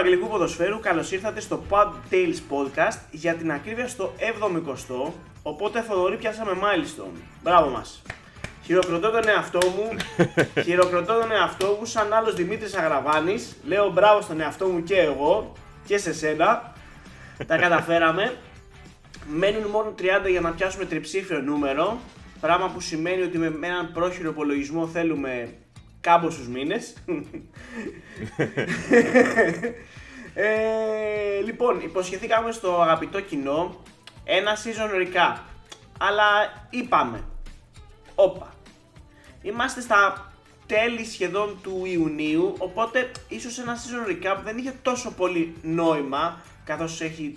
του αγγλικού ποδοσφαίρου, καλώς ήρθατε στο Pub Tales Podcast για την ακρίβεια στο 70ο. Οπότε Θοδωρή πιάσαμε milestone. Μπράβο μας. Χειροκροτώ τον εαυτό μου, χειροκροτώ τον εαυτό μου σαν άλλος Δημήτρης Αγραβάνης. Λέω μπράβο στον εαυτό μου και εγώ και σε σένα. Τα καταφέραμε. Μένουν μόνο 30 για να πιάσουμε τριψήφιο νούμερο. Πράγμα που σημαίνει ότι με έναν πρόχειρο υπολογισμό θέλουμε κάμποσους μήνες. ε, λοιπόν, υποσχεθήκαμε στο αγαπητό κοινό ένα season recap. Αλλά είπαμε, όπα, είμαστε στα τέλη σχεδόν του Ιουνίου, οπότε ίσως ένα season recap δεν είχε τόσο πολύ νόημα, καθώς έχει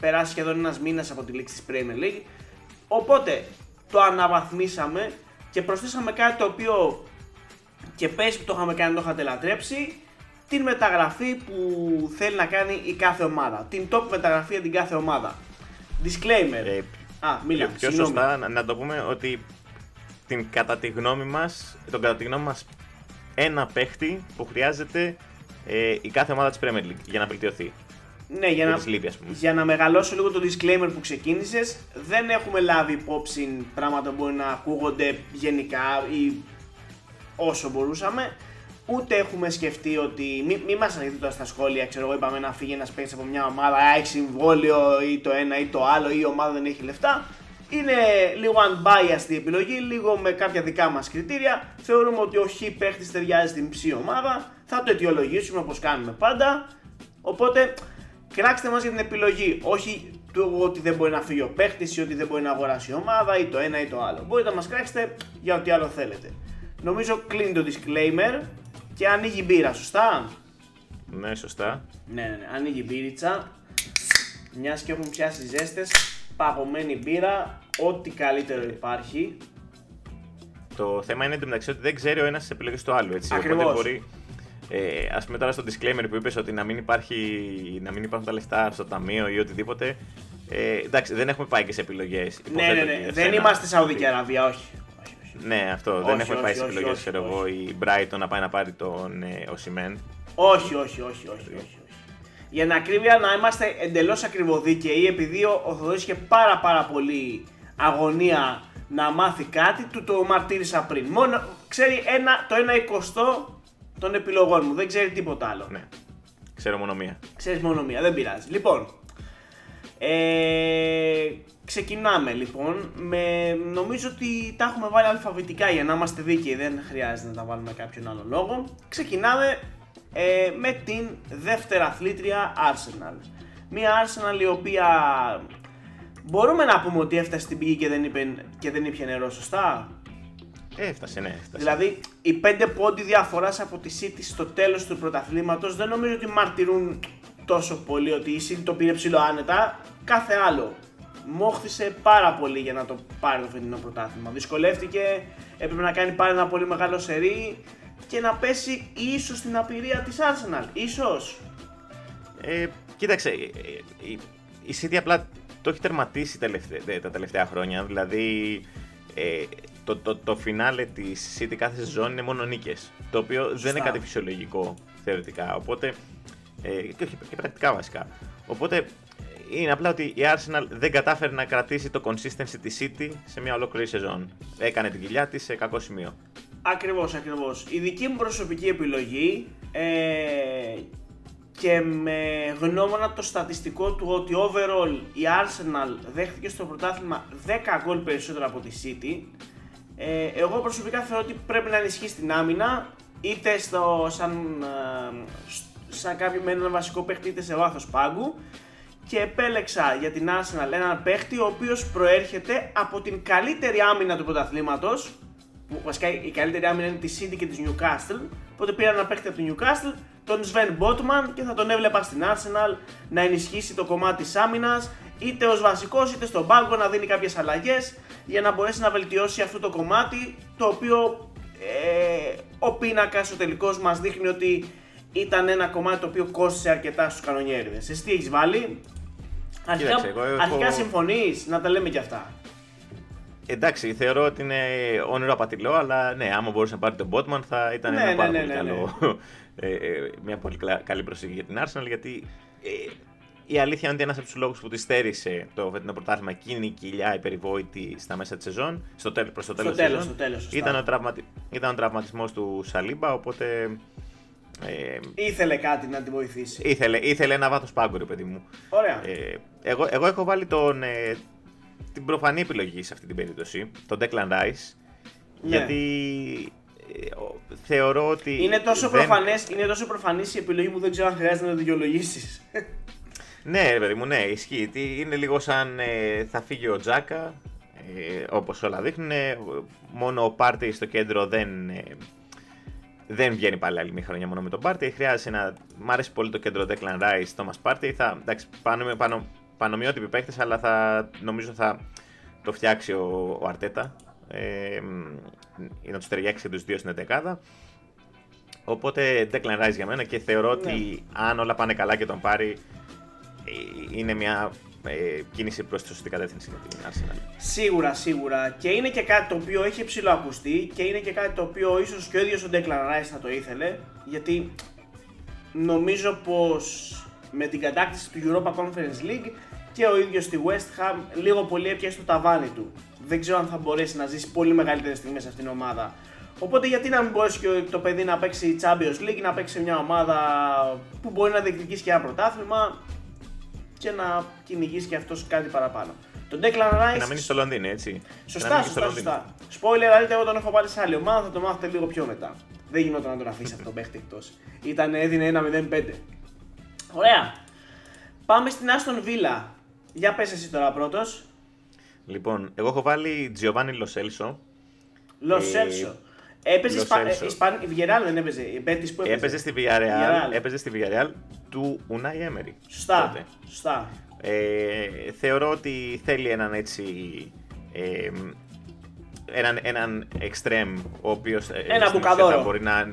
περάσει σχεδόν ένας μήνας από τη λήξη της Premier League. Οπότε το αναβαθμίσαμε και προσθέσαμε κάτι το οποίο και πες που το είχαμε κάνει, το είχατε λατρέψει, την μεταγραφή που θέλει να κάνει η κάθε ομάδα. Την top μεταγραφή για την κάθε ομάδα. Disclaimer. Ε, Α, μίλα, πιο, πιο σωστά να, να, το πούμε ότι την κατά τη γνώμη μας, τον κατά τη γνώμη μας ένα παίχτη που χρειάζεται ε, η κάθε ομάδα της Premier League για να βελτιωθεί. Ναι, για να, για να μεγαλώσω λίγο το disclaimer που ξεκίνησες, δεν έχουμε λάβει υπόψη πράγματα που μπορεί να ακούγονται γενικά ή όσο μπορούσαμε. Ούτε έχουμε σκεφτεί ότι. Μην μη μας αρχίσετε τώρα στα σχόλια, ξέρω εγώ, είπαμε να φύγει ένας παίκτης από μια ομάδα, έχει συμβόλαιο ή το ένα ή το άλλο, ή η ομάδα δεν έχει λεφτά. Είναι λίγο unbiased η επιλογή, λίγο με κάποια δικά μας κριτήρια. Θεωρούμε ότι ο Χ παίχτη ταιριάζει στην ψή ομάδα. Θα το αιτιολογήσουμε όπως κάνουμε πάντα. Οπότε κράξτε μας για την επιλογή. Όχι του ότι δεν μπορεί να φύγει ο παίχτη ή ότι δεν μπορεί να αγοράσει η ομάδα ή το ένα ή το άλλο. Μπορείτε να μας κράξετε για ό,τι άλλο θέλετε. Νομίζω κλείνει το disclaimer και ανοίγει μπύρα, σωστά; Ναι, σωστά. Ναι, ναι, ναι. ανοίγει μπύριτσα. Μιας και έχουν πιάσει ζέστες, παγωμένη μπύρα, ό,τι καλύτερο υπάρχει. Το θέμα είναι εντωμεταξύ ότι δεν ξέρει ο ένας τις επιλογές του άλλου. Έτσι. Ακριβώς. Οπότε μπορεί, ε, ας πούμε τώρα στο disclaimer που είπες ότι να μην, υπάρχει, να μην υπάρχουν τα λεφτά στο ταμείο ή οτιδήποτε. Ε, εντάξει, δεν έχουμε πάει και σε επιλογές. Ναι, ναι, ναι. Δεν είμαστε Σαουδική Αραβία, όχι. Ναι, αυτό. δεν έχουμε πάει σε επιλογές, ξέρω εγώ, η Brighton να πάει να πάρει τον ε, Οσημέν. Όχι, όχι, όχι, όχι, όχι. Για να ακρίβεια να είμαστε εντελώς ακριβοδίκαιοι, επειδή ο, ο Θοδωρής είχε πάρα πάρα πολύ αγωνία να μάθει κάτι, του το μαρτύρησα πριν. Μόνο ξέρει ένα, το ένα εικοστό των επιλογών μου, δεν ξέρει τίποτα άλλο. Ναι. Ξέρω μόνο μία. Ξέρεις μόνο μία, δεν πειράζει. Λοιπόν, ε, Ξεκινάμε λοιπόν με. Νομίζω ότι τα έχουμε βάλει αλφαβητικά για να είμαστε δίκαιοι, δεν χρειάζεται να τα βάλουμε κάποιον άλλο λόγο. Ξεκινάμε ε, με την δεύτερη αθλήτρια Arsenal. Μια Arsenal η οποία μπορούμε να πούμε ότι έφτασε στην πηγή και δεν, είπε, και δεν ήπια νερό, σωστά; Έφτασε, ναι, έφτασε. Δηλαδή, οι πέντε πόντι διαφοράς από τη City στο τέλος του πρωταθλήματος δεν νομίζω ότι μαρτυρούν τόσο πολύ ότι η City το πήρε ψηλό άνετα. Κάθε άλλο μόχθησε πάρα πολύ για να το πάρει το φετινό πρωτάθλημα. Δυσκολεύτηκε, έπρεπε να κάνει πάλι ένα πολύ μεγάλο σερί και να πέσει ίσως στην απειρία της Arsenal. Ίσως. Ε, κοίταξε, ε, η, η City απλά το έχει τερματίσει τα τελευταία χρόνια. Δηλαδή, ε, το, το, το φινάλε της City κάθε σεζόν είναι μόνο νίκες. Το οποίο δεν είναι κάτι φυσιολογικό θεωρητικά. Οπότε, ε, και όχι και πρακτικά βασικά. Οπότε είναι απλά ότι η Arsenal δεν κατάφερε να κρατήσει το consistency της City σε μια ολόκληρη σεζόν. Έκανε την κοιλιά της σε κακό σημείο. Ακριβώς, ακριβώς. Η δική μου προσωπική επιλογή ε, και με γνώμονα το στατιστικό του ότι overall η Arsenal δέχτηκε στο πρωτάθλημα 10 γκολ περισσότερο από τη City ε, εγώ προσωπικά θεωρώ ότι πρέπει να ενισχύσει την άμυνα είτε στο, σαν, ε, σαν κάποιο με έναν βασικό παίχτη είτε σε βάθος πάγκου και επέλεξα για την Arsenal έναν παίχτη ο οποίος προέρχεται από την καλύτερη άμυνα του πρωταθλήματος. Που βασικά η καλύτερη άμυνα είναι τη City και της Newcastle. Οπότε πήρα ένα παίχτη από την Newcastle τον Sven Botman και θα τον έβλεπα στην Arsenal να ενισχύσει το κομμάτι της άμυνας είτε ως βασικός είτε στον πάγκο να δίνει κάποιες αλλαγές για να μπορέσει να βελτιώσει αυτό το κομμάτι το οποίο ε, ο πίνακας ο τελικός μας δείχνει ότι ήταν ένα κομμάτι το οποίο κόστησε αρκετά στους κανονιέριδες. Εσύ τι έχεις βάλει, Αρχικά, Κοίταξε, εγώ έχω... αρχικά συμφωνείς, να τα λέμε κι αυτά; εντάξει, θεωρώ ότι είναι όνειρο απατηλό, αλλά ναι, άμα μπορούσε να πάρεις τον Botman θα ήταν Ναι, ένα ναι, πάρα ναι, πολύ ναι, καλό, ε, ε, μια πολύ κλα- καλή προσήγη για την Arsenal, γιατί ε, η αλήθεια είναι ότι ένας από τους λόγους που τη στέρισε το φετινό πρωτάθλημα εκείνη η κοιλιά η περιβόητη στα μέσα της σεζόν, στο τέλο, προς το τέλος Στο τέλος, στο τέλος, σωστά. ήταν, ο τραυματι... ήταν ο τραυματισμός του Σαλίμπα, οπότε ε, Ήθελε κάτι να τη βοηθήσει. ήθελε, ήθελε ένα βάθος πάγκου, ρε παιδί μου. Ωραία. Ε, εγώ, εγώ έχω βάλει τον, ε, την προφανή επιλογή σε αυτή την περίπτωση, τον Declan Rice, Ναι. γιατί ε, ο- θεωρώ ότι... είναι, τόσο δεν- προφανές, είναι τόσο προφανής η επιλογή που δεν ξέρω αν χρειάζεται να το δικαιολογήσεις. Ναι, ρε παιδί μου, ναι, ισχύει. Τι- Είναι λίγο σαν ε, θα φύγει ο Τζάκα, ε, όπως όλα δείχνουν. ε, μόνο ο Πάρτι στο κέντρο δεν, ε, δεν βγαίνει πάλι άλλη μια χρονιά μόνο με τον Πάρτι. Χρειάζεται να... Μ' αρέσει πολύ το κέντρο Declan Rice, Thomas Partey. Θα, εντάξει, πάνω, πάνω, πανομοιότυποι παίκτες, αλλά θα, νομίζω θα το φτιάξει ο, ο Αρτέτα. Ε, μ, να τους ταιριάξει και τους δύο στην δεκάδα. Οπότε Declan Rice για μένα και θεωρώ ότι Ναι. αν όλα πάνε καλά και τον πάρει ε, είναι μια ε, κίνηση προς τη σωστή κατεύθυνση για την Arsenal. Σίγουρα, σίγουρα. Και είναι και κάτι το οποίο έχει ψηλοακουστεί και είναι και κάτι το οποίο ίσως και ο ίδιος ο Declan Rice θα το ήθελε. Γιατί νομίζω πως με την κατάκτηση του Europa Conference League και ο ίδιος στη West Ham λίγο πολύ έπιασε το ταβάνι του. Δεν ξέρω αν θα μπορέσει να ζήσει πολύ μεγαλύτερες στιγμές σε αυτήν την ομάδα. Οπότε γιατί να μην μπορέσει και το παιδί να παίξει Champions League, να παίξει σε μια ομάδα που μπορεί να διεκδικήσει και ένα πρωτάθλημα και να κυνηγήσει και αυτός κάτι παραπάνω. Τον Declan Rice. Και να μείνεις στο Λονδίνο, έτσι. Και να Σωστά, μείνει σωστά, σωστά. Spoiler alert, εγώ τον έχω πάρει σε άλλη ομάδα, θα το μάθετε λίγο πιο μετά. Δεν γινόταν να τον αφήσει αυτόν τον παίχτη εκτός. Ήταν, έδινε 1-0-5. Ωραία. Πάμε στην Aston Villa. Για πες εσύ τώρα πρώτος. Λοιπόν, εγώ έχω βάλει Giovanni Lo Celso. Λο Ε, Σέλσο. Έπαιζε Lo Ισπα... Celso. ε, Ισπαν... η Villarreal δεν έπαιζε. Η Betis που έπαιζε. Έπαιζε στη Villarreal. Villarreal, έπαιζε στη Villarreal του Unai Emery. Σωστά. τότε. Σωστά. Ε, θεωρώ ότι θέλει έναν έτσι. Ε, έναν, έναν extreme ο οποίος. Ένα μπουκαδόρο. Θα μπορεί να.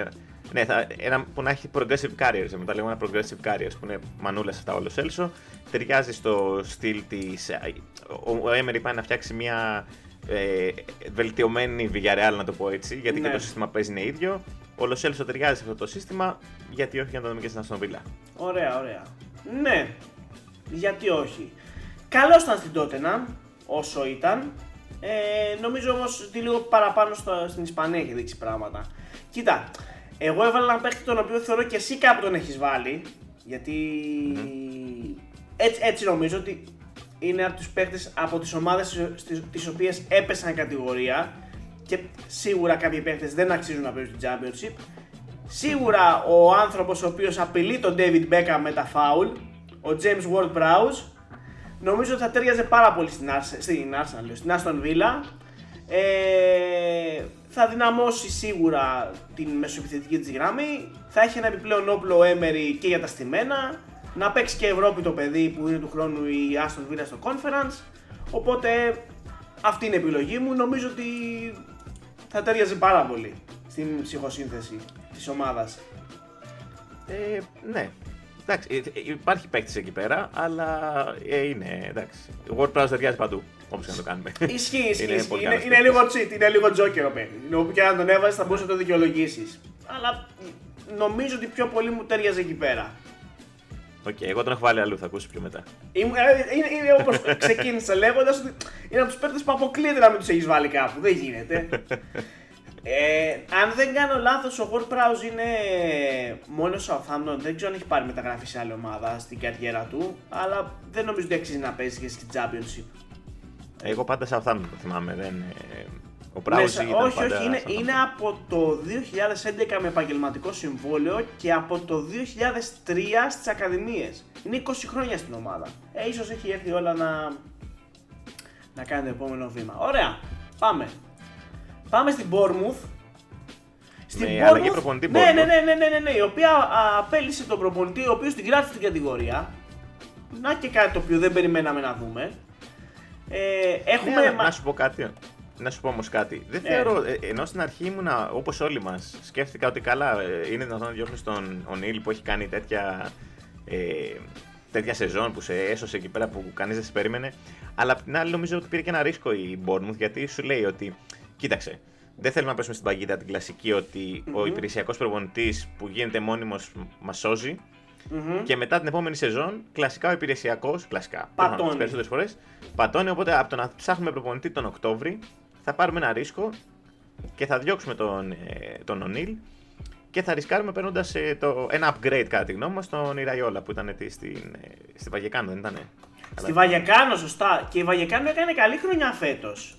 Ναι, θα, ένα που να έχει progressive carriers, με τα λεγόμενα progressive carriers που είναι μανούλες αυτά όλος Σέλσο. Ταιριάζει στο στυλ της. Ο, ο Emery πάει να φτιάξει μια ε, βελτιωμένη Villarreal, να το πω έτσι, γιατί Ναι. και το σύστημα παίζει είναι ίδιο. Ο Λοσέλσο ταιριάζει σε αυτό το σύστημα, γιατί όχι για να το δούμε και στην Αστον Villa. Ωραία, ωραία. Ναι. Γιατί όχι. Καλό ήταν στην Τότενα, όσο ήταν. Ε, νομίζω όμως ότι λίγο παραπάνω στο, στην Ισπανία έχει δείξει πράγματα. Κοίτα, εγώ έβαλα έναν παίχτη τον οποίο θεωρώ και εσύ κάπου τον έχεις βάλει. Γιατί έτσι, έτσι νομίζω ότι είναι από τους παίχτες από τις ομάδες στις, τις οποίες έπεσαν κατηγορία και σίγουρα κάποιοι παίχτες δεν αξίζουν να παίζουν στην Championship. Σίγουρα ο άνθρωπος ο οποίος απειλεί τον David Beckham με τα foul, ο James Ward-Prowse, νομίζω ότι θα τέριαζε πάρα πολύ στην, Arse- στην Arsenal, λέω, στην Aston Villa. Ε, θα δυναμώσει σίγουρα την μεσοεπιθετική της γραμμή, θα έχει ένα επιπλέον όπλο ο Emery και για τα στημένα, να παίξει και Ευρώπη το παιδί που είναι του χρόνου η Aston Villa στο Conference, οπότε αυτή είναι η επιλογή μου, νομίζω ότι θα τέριαζε πάρα πολύ στην ψυχοσύνθεση της ομάδας. Ε, ναι. Εντάξει, ε, ε, υπάρχει παίκτης εκεί πέρα, αλλά ε, είναι εντάξει. Ο Ward-Prowse ταιριάζει παντού, όπως και να το κάνουμε. Ισχύει, ισχύει. Είναι Είναι, πολύ είναι, καλός είναι παίκτης. λίγο cheat, είναι λίγο τζόκερ ο παίκτης. Όπου και αν τον έβαζες θα μπορούσε να το δικαιολογήσεις. Αλλά νομίζω ότι πιο πολύ μου ταίριαζε εκεί πέρα. Οκ, εγώ τον έχω βάλει αλλού, θα ακούσει πιο μετά. Ήμουν- ε, Είναι, είναι όπως ξεκίνησα λέγοντας ότι είναι από τους παίκτες που αποκλείεται να μην τους έχεις βάλει κάπου. Δεν γίνεται. Ε, αν δεν κάνω λάθος, ο Ward Prowse είναι μόνο Southampton. Δεν ξέρω αν έχει πάρει μεταγραφή σε άλλη ομάδα στην καριέρα του. Αλλά δεν νομίζω ότι αξίζει να παίζει και στην Championship. Εγώ πάντα σε αυτά το θυμάμαι. Δεν, ε, ο Ναι, Πράουζ σα- ήταν όχι, πάντα όχι, είναι, Southampton. είναι από το 2011 με επαγγελματικό συμβόλαιο και από το 2003 στις ακαδημίες. Είναι 20 χρόνια στην ομάδα. Ε, ίσως έχει έρθει όλα να, να κάνει το επόμενο βήμα. Ωραία, πάμε. Πάμε στην Bournemouth. Με αλλαγή προπονητή ναι, Bournemouth. ναι, ναι, ναι, ναι, ναι, ναι, η οποία α, απέλυσε τον προπονητή, ο οποίος την κράτησε στην κατηγορία. Να και κάτι το οποίο δεν περιμέναμε να δούμε. Ε, έχουμε... Ναι, αλλά μα- να σου πω κάτι. Να σου πω όμως κάτι. Δεν Ε. θεωρώ, ε, ενώ στην αρχή ήμουνα όπως όλοι μας, σκέφτηκα ότι καλά, ε, είναι δυνατόν να διώχνεις τον Ονίλ που έχει κάνει τέτοια. Ε, τέτοια σεζόν που σε έσωσε εκεί πέρα που κανείς δεν σε περίμενε. Αλλά απ' την άλλη νομίζω ότι πήρε και ένα ρίσκο η Bournemouth γιατί σου λέει ότι κοίταξε. Δεν θέλουμε να πέσουμε στην παγίδα την κλασική ότι ο υπηρεσιακός προπονητής που γίνεται μόνιμος μας σώζει. Μμμ. Και μετά την επόμενη σεζόν, κλασικά ο υπηρεσιακός, κλασικά, Πατώνει. τις περισσότερες φορές, πατώνει. Οπότε από το να ψάχνουμε προπονητή τον Οκτώβρη, θα πάρουμε ένα ρίσκο και θα διώξουμε τον, ε, τον Ονίλ και θα ρισκάρουμε παίρνοντας ένα upgrade κατά τη γνώμη μας στον Ιραϊόλα που ήταν τι, στην, ε, στη Βαγεκάνο, δεν ήταν. Στη Βαγεκάνο, σωστά. Και η Βαγεκάνο έκανε καλή χρονιά φέτος.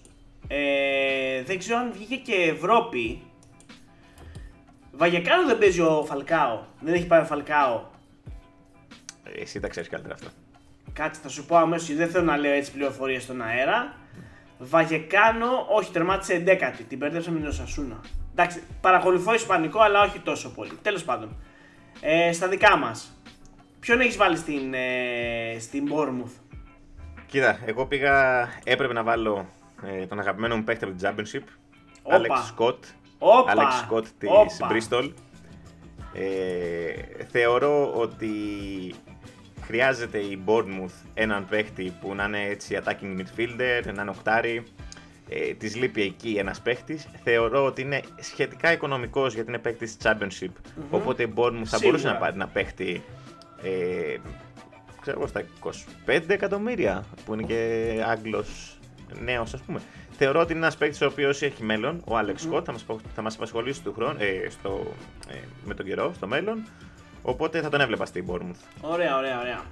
Ε, δεν ξέρω αν βγήκε και Ευρώπη. Βαγεκάνο δεν παίζει ο Φαλκάο. Δεν έχει πάει ο Φαλκάο. Εσύ τα ξέρεις καλύτερα αυτά. Κάτσε, θα σου πω αμέσως, δεν θέλω να λέω έτσι πληροφορίες στον αέρα. Βαγεκάνο, όχι, τερμάτισε 11η. Την μπέρδεψα με την Οσασούνα. Εντάξει, παρακολουθώ Ισπανικό, αλλά όχι τόσο πολύ. Τέλος πάντων. Ε, στα δικά μας. Ποιον έχεις βάλει στην, ε, στην Bournemouth; Κοίτα, εγώ πήγα, έπρεπε να βάλω ε, τον αγαπημένο μου παίκτη από την Championship, Όπα. Alex Scott. Όπα. Alex Scott της Όπα. Bristol. Ε, θεωρώ ότι χρειάζεται η Bournemouth έναν παίχτη που να είναι έτσι attacking midfielder, να είναι οκτάρι. Ε, της λείπει εκεί ένας παίχτης. Θεωρώ ότι είναι σχετικά οικονομικός γιατί είναι παίχτης της Championship. Οπότε η Bournemouth θα μπορούσε Σίγουρα. να πάρει ένα παίχτη ε, ξέρω εγώ, στα 25 εκατομμύρια που είναι και Άγγλος νέος ας πούμε. Θεωρώ ότι είναι ένας παίκτης ο οποίος έχει μέλλον, ο Alex Scott, θα μας, απο- θα μας απασχολήσει του χρόνου, ε, στο, ε, με τον καιρό, στο μέλλον. Οπότε θα τον έβλεπα στην Bournemouth. Ωραία, ωραία, ωραία.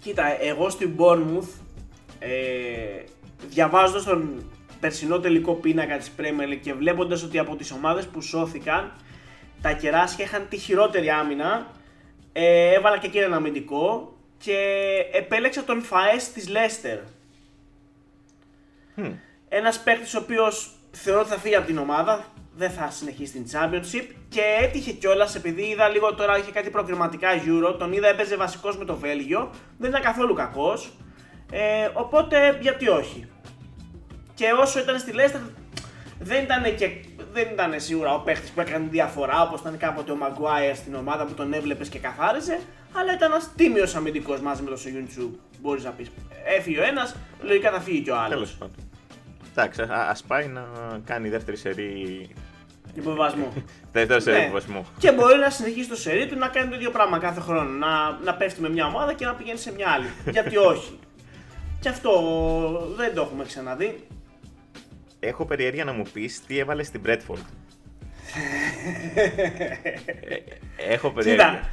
Κοίτα, εγώ στην Bournemouth, ε, διαβάζοντας τον περσινό τελικό πίνακα της Premier League και βλέποντας ότι από τις ομάδες που σώθηκαν, τα κεράσια είχαν τη χειρότερη άμυνα, ε, έβαλα και εκεί ένα αμυντικό και επέλεξα τον Φαές της Leicester. Hm. Ένας παίκτης ο οποίος θεωρώ ότι θα φύγει από την ομάδα, δεν θα συνεχίσει την Championship και έτυχε κιόλας επειδή είδα λίγο τώρα είχε κάτι προκριματικά Euro, τον είδα έπαιζε βασικός με το Βέλγιο, δεν ήταν καθόλου κακός. Ε, οπότε γιατί όχι. Και όσο ήταν στη Leicester δεν ήταν, και, δεν ήταν σίγουρα ο παίχτης που έκανε διαφορά όπως ήταν κάποτε ο Maguire στην ομάδα που τον έβλεπες και καθάριζε, αλλά ήταν ένας τίμιος αμυντικός μαζί με τον Σογιουντσού. Μπορείς να πεις. Έφυγε ο ένας, λογικά θα φύγει και ο άλλος. Τέλος πάντων. Εντάξει, α ας πάει να κάνει δεύτερη σερή. Υποβασμό. Δεύτερο σερή Ναι. υποβασμό. Και μπορεί να συνεχίσει το σερί του να κάνει το ίδιο πράγμα κάθε χρόνο. Να, να πέφτει με μια ομάδα και να πηγαίνει σε μια άλλη. Γιατί όχι. Και αυτό δεν το έχουμε ξαναδεί. Έχω περιέργεια να μου πεις τι έβαλες στην Brentford. Ε, Έχω περιέργεια. Κοίτα,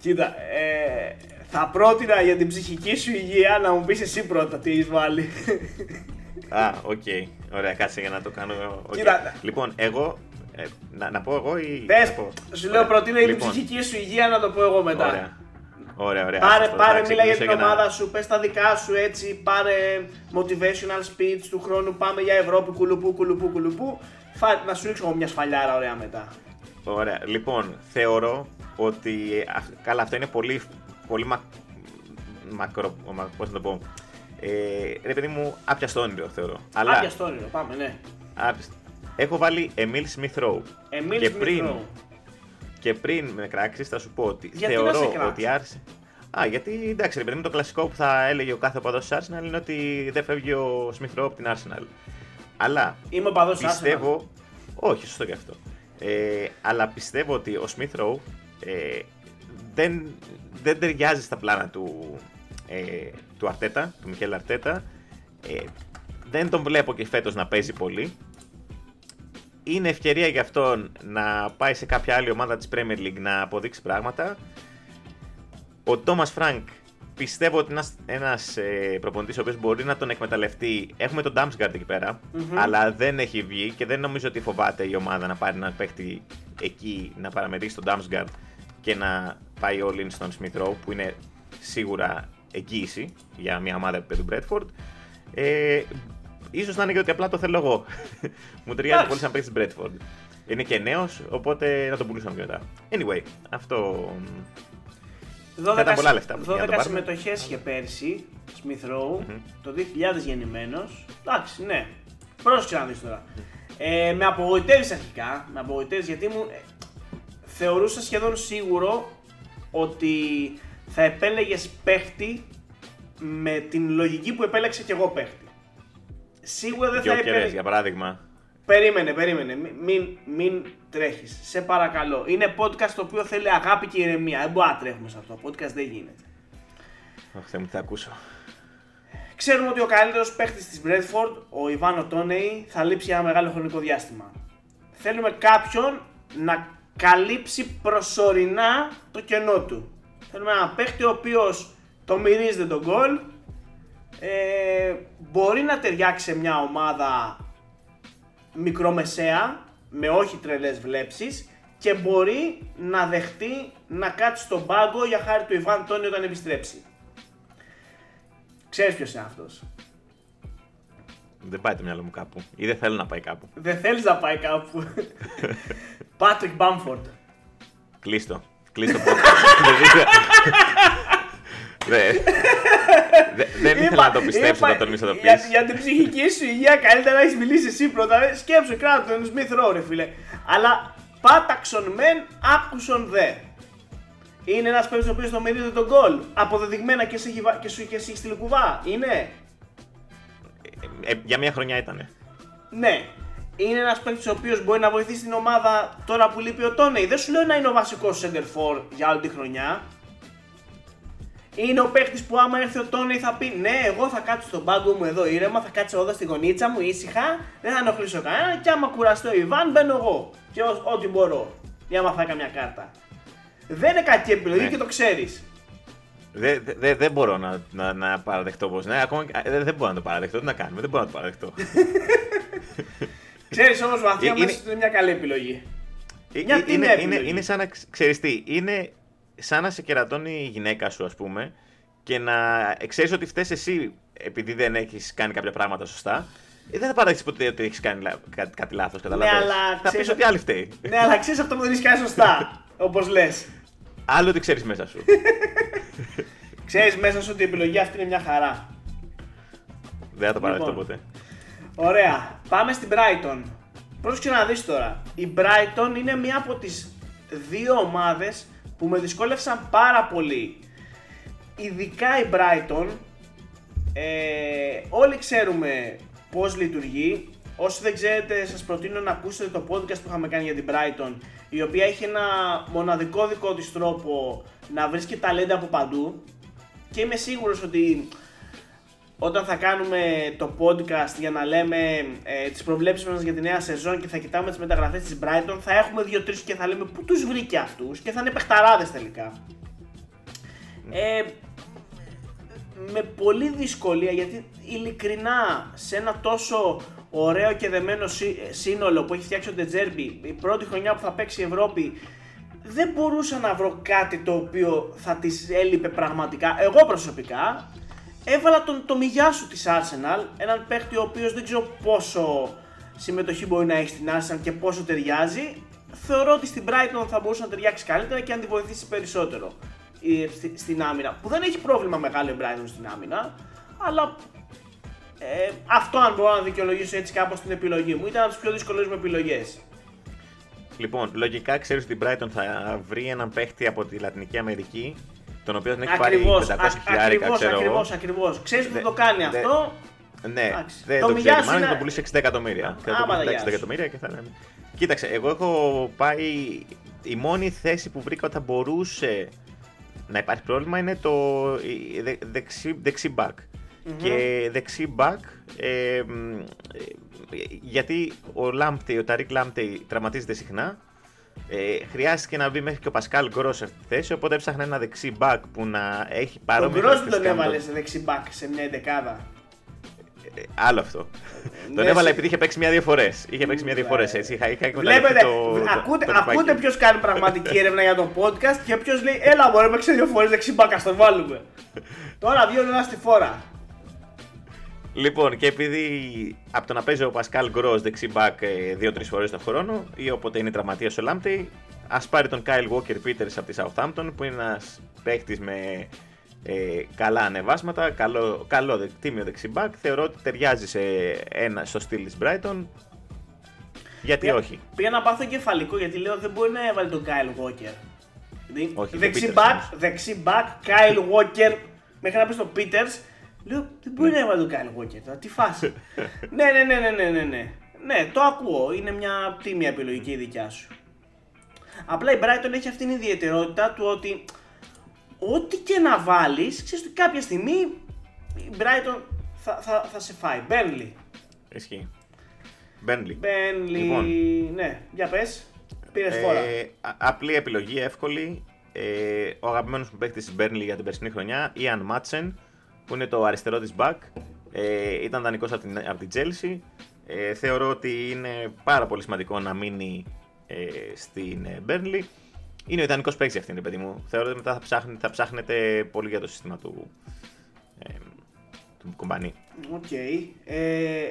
κοίτα ε, θα πρότεινα για την ψυχική σου υγεία να μου πεις εσύ πρώτα τι έχεις βάλει. Α, οκ. Ωραία, κάτσε για να το κάνω. οκ. Κοίτα. Λοιπόν, εγώ. Ε, να, να πω εγώ ή. Πες, να πω. σου λέω Ωραία. προτείνω για την Λοιπόν, ψυχική σου υγεία να το πω εγώ μετά. Ωραία. Ωραία, ωραία. Πάρε, Αυτό, πάρε, εντάξει, μίλα για ξεκινήσω την να- ομάδα σου, πες τα δικά σου έτσι, πάρε motivational speech του χρόνου, πάμε για Ευρώπη, κουλουπού, κουλουπού, κουλουπού. Φα... Να σου ρίξω εγώ μια σφαλιάρα ωραία μετά. Ωραία. Λοιπόν, θεωρώ ότι. ε, αυ- Καλά, αυτό είναι πολύ, πολύ μα... μακρό. Μα... Πώς να το πω. Ε, ρε παιδί μου, άπιαστο όνειρο θεωρώ. Αλλά. Άπια στο όνειρο, πάμε, ναι. άπιαστο. Έχω βάλει Emil Smith Rowe. Εμίλ και Smith πριν, Rowe. και πριν με κράξεις, θα σου πω ότι Γιατί να σε θεωρώ κράξει; ότι άρχισε. Α, γιατί εντάξει, ρε παιδί μου, το κλασικό που θα έλεγε ο κάθε οπαδός της Arsenal είναι ότι δεν φεύγει ο Smith Rowe από την Arsenal. Αλλά Είμαι ο παδός πιστεύω. Όχι, σωστό και αυτό. Ε, αλλά πιστεύω ότι ο Smith Rowe ε, δεν, δεν ταιριάζει στα πλάνα του, ε, του Αρτέτα, του Μικέλ Αρτέτα. Ε, δεν τον βλέπω και φέτος να παίζει πολύ. Είναι ευκαιρία για αυτόν να πάει σε κάποια άλλη ομάδα της Premier League να αποδείξει πράγματα. Ο Τόμας Φρανκ πιστεύω ότι είναι ένας ε, προπονητής ο οποίος μπορεί να τον εκμεταλλευτεί. Έχουμε τον Damsgaard εκεί πέρα, αλλά δεν έχει βγει και δεν νομίζω ότι φοβάται η ομάδα να πάρει έναν παίχτη εκεί να παραμερίσει τον Damsgaard και να πάει all in στον Smith Rowe που είναι σίγουρα εγγύηση για μια ομάδα επίπεδου Bradford. Ε, ίσως να είναι και ότι απλά το θέλω εγώ. Μου ταιριάζει Εντάξει. πολύ σαν παίχτη της Bradford. Είναι και νέος, οπότε να τον πουλούσαμε και μετά. Anyway, αυτό 12, Θα ήταν πολλά λεφτά για να το 12 πάρουμε. συμμετοχές είχε πέρσι, Smith Rowe, Μμμ. το 2000 γεννημένος. Εντάξει, ναι. Πρόσεξε να δεις τώρα. Ε, με απογοητεύεις αρχικά, με απογοητεύεις γιατί μου ε, θεωρούσα σχεδόν σίγουρο ότι θα επέλεγες παίχτη με την λογική που επέλεξε και εγώ παίχτη. Σίγουρα δεν θα Γιώκερες, επέλεγε. για παράδειγμα. Περίμενε, περίμενε. Μην, μην, μην τρέχεις. Σε παρακαλώ. Είναι podcast το οποίο θέλει αγάπη και ηρεμία. Δεν μπορούμε να τρέχουμε σε αυτό. Podcast δεν γίνεται. Αχ, Θεέ μου, τι θα ακούσω. Ξέρουμε ότι ο καλύτερος παίχτη της Bradford, ο Ιβάνο Τόνεϊ, θα λείψει για ένα μεγάλο χρονικό διάστημα. Θέλουμε κάποιον να καλύψει προσωρινά το κενό του. Θέλουμε ένα παίχτη ο οποίος το μυρίζεται τον γκολ, ε, μπορεί να ταιριάξει σε μια ομάδα μικρομεσαία, με όχι τρελές βλέψεις και μπορεί να δεχτεί να κάτσει στον πάγκο για χάρη του Ιβάν Τόνι όταν επιστρέψει. Ξέρεις ποιος είναι αυτός; Δεν πάει το μυαλό μου κάπου. Ή δεν θέλω να πάει κάπου. Δεν θέλεις να πάει κάπου. Patrick Bamford. Κλείστο. Κλείστο podcast. Δεν- Δεν δεν ήθελα να το πιστέψω όταν τολμήσω να το για, πεις. για την ψυχική σου υγεία καλύτερα να έχεις μιλήσει εσύ πρώτα. Ε, Σκέψου, κράτο τον Smith Rowe, ρε φίλε. Αλλά πάταξον μεν, άκουσον δε. Είναι ένας παίκτης ο οποίος το μυρίζει τον γκολ. Αποδεδειγμένα και σε έχει, βα- και σου και σε έχεις στείλει κουβά. Είναι; Ε, Για μια χρονιά ήτανε. Ναι. Είναι ένας παίκτης ο οποίος μπορεί να βοηθήσει την ομάδα τώρα που λείπει ο Τόνεϊ. Δεν σου λέω να είναι ο βασικός center for για όλη τη χρονιά. Είναι ο παίκτη που άμα έρθει ο Τόνεϊ θα πει Ναι, εγώ θα κάτσω στον πάγκο μου εδώ ήρεμα, θα κάτσω εδώ στη γωνίτσα μου ήσυχα, δεν θα ενοχλήσω κανένα και άμα κουραστεί ο Ιβάν μπαίνω εγώ. Και ό- ό,τι μπορώ. Ή άμα φάει καμιά κάρτα. Δεν είναι κακή επιλογή Ναι. και το ξέρεις. Δεν δε, δεν μπορώ να, να, να παραδεχτώ πως ναι, ακόμα, και- ε, δεν μπορώ να το παραδεχτώ. Τι να κάνουμε, δεν μπορώ να το παραδεχτώ. Ξέρεις όμως βαθιά Ε, είναι- μέσα ότι είναι μια καλή επιλογή. Ε, Μια ε, τι είναι, είναι είναι, επιλογή. είναι σαν να ξ- ξέρεις τι, είναι σαν να σε κερατώνει η γυναίκα σου ας πούμε και να ξέρεις ότι φταίει εσύ επειδή δεν έχεις κάνει κάποια πράγματα σωστά ε, δεν θα παραδείξεις ποτέ ότι έχεις κάνει λα- κάτι, κάτι λάθος, καταλαβαίνεις. Ναι, αλλά θα ξέρεις- πεις ότι άλλη φταίει. ναι, αλλά ξέρεις αυτό που δεν έχεις κάνει σωστά. Όπως λες. Άλλο ότι ξέρεις μέσα σου. Ξέρεις μέσα σου ότι η επιλογή αυτή είναι μια χαρά. δεν θα το παραδεχτώ Λοιπόν. ποτέ. Ωραία. Πάμε στην Brighton. Πρόσεξε να δεις τώρα. Η Brighton είναι μία από τις δύο ομάδες που με δυσκόλευσαν πάρα πολύ. Ειδικά η Brighton. Ε, όλοι ξέρουμε πώς λειτουργεί. Όσοι δεν ξέρετε σας προτείνω να ακούσετε το podcast που είχαμε κάνει για την Brighton η οποία έχει ένα μοναδικό δικό της τρόπο να βρίσκει ταλέντα από παντού και είμαι σίγουρος ότι όταν θα κάνουμε το podcast για να λέμε ε, τις προβλέψεις μας για τη νέα σεζόν και θα κοιτάμε τις μεταγραφές της Brighton θα έχουμε δύο-τρεις και θα λέμε πού τους βρήκε αυτούς και θα είναι παιχταράδες τελικά. Ε, με πολύ δυσκολία γιατί ειλικρινά σε ένα τόσο ωραίο και δεμένο σύ- σύνολο που έχει φτιάξει ο Ντετζέρμπι η πρώτη χρονιά που θα παίξει η Ευρώπη δεν μπορούσα να βρω κάτι το οποίο θα της έλειπε πραγματικά εγώ προσωπικά έβαλα τον το Μιγιάσου της Arsenal έναν παίχτη ο οποίος δεν ξέρω πόσο συμμετοχή μπορεί να έχει στην Arsenal και πόσο ταιριάζει θεωρώ ότι στην Brighton θα μπορούσε να ταιριάξει καλύτερα και να τη βοηθήσει περισσότερο η- στη- στην άμυνα. Που δεν έχει πρόβλημα μεγάλο η Brighton στην άμυνα, αλλά ε, αυτό αν μπορώ να δικαιολογήσω έτσι κάπως την επιλογή μου. Ήταν από τις πιο δύσκολες μου επιλογές. Λοιπόν, λογικά ξέρεις ότι η Brighton θα βρει έναν παίχτη από τη Λατινική Αμερική τον οποίο δεν έχει Ακριβώς, πάρει 500 α- χιλιάρικα, ακριβώς, ξέρω εγώ. ακριβώς, ακριβώς. Ξέρεις που Δε- το κάνει δε- αυτό; Ναι, Εντάξει. δεν Το το, Μιγιάσου ξέρει. Μάλλον είναι- θα το πουλήσει 60 εκατομμύρια. Και θα το Άμα πουλήσει τα 60 γεια σου. εκατομμύρια και θα είναι. Κοίταξε, εγώ έχω πάει. Η μόνη θέση που βρήκα ότι θα μπορούσε να υπάρχει πρόβλημα είναι το η δε- δεξί, δεξί back. Και δεξί back, ε, μ, ε, γιατί ο Λάμπτεϊ, ο Ταρίκ Λάμπτεϊ τραυματίζεται συχνά, ε, χρειάστηκε να μπει μέχρι και ο Πασκάλ Γκρός σε αυτή τη θέση, οπότε έψαχνα ένα δεξί back που να έχει Τον παρόμοια Γκρός δεν τον χαρακτηριστικά με έβαλε σε δεξιμπάκ σε μια εντεκάδα. ε, Άλλο αυτό. Τον ναι, έβαλα σε- επειδή είχε παίξει μια-δύο φορές. Είχε παίξει μια-δύο φορές έτσι. Είχα, είχα εκμεταλλευτεί Βλέπετε, το, το- ακούτε, το τυπάκι. ακούτε ποιος κάνει πραγματική έρευνα για το podcast και ποιος λέει Έλα, μπορεί να παίξει δύο φορές δεξιμπάκα, τον βάλουμε. Τώρα δύο ένα στη φόρα. Λοιπόν, και επειδή από το να παίζει ο Πασκάλ Γκρός δεξί μπακ δύο-τρεις φορές το χρόνο, ή όποτε είναι τραυματία ο Λάμπτεϊ, ας πάρει τον Κάιλ Walker Peters από τη Southampton, που είναι ένας παίκτης με ε, καλά ανεβάσματα, καλό, καλό δε- τίμιο δεξιμπάκ. Θεωρώ ότι ταιριάζει σε ένα, στο στυλ της Brighton. Γιατί Πήγα- όχι; Πήγα να πάθω κεφαλικό γιατί λέω δεν μπορεί να έβαλε τον Kyle Walker. Όχι, δεξί το Peters back, όμως. δεξί back, Kyle Walker, μέχρι να πει στο Peters. Λέω, δεν μπορεί να έβαλε τον Kyle Walker τώρα, τι φάση. ναι, ναι, ναι, ναι, ναι, ναι, ναι. Ναι, το ακούω, είναι μια τίμια επιλογή και η δικιά σου. Απλά η Brighton έχει αυτήν την ιδιαιτερότητα του ότι ό,τι και να βάλεις, ξέρεις ότι κάποια στιγμή η Brighton θα, θα, θα σε φάει. Burnley. Ισχύει. Μπέρνλι. Burnley, Λοιπόν. ναι, για πες, πήρες φόρα. Ε, α- απλή επιλογή, εύκολη. Ε, ο αγαπημένος μου παίκτης της Burnley για την περσινή χρονιά, Ian Μάτσεν, που είναι το αριστερό της back. Ε, ήταν δανεικός από την, από την Chelsea. Ε, θεωρώ ότι είναι πάρα πολύ σημαντικό να μείνει ε, στην ε, Burnley. Είναι ο ιδανικός παίκτης αυτή, είναι παιδί μου. Θεωρώ ότι μετά θα, ψάχνει, θα ψάχνετε πολύ για το σύστημα του, ε, του Κομπανί. Οκ. Ε,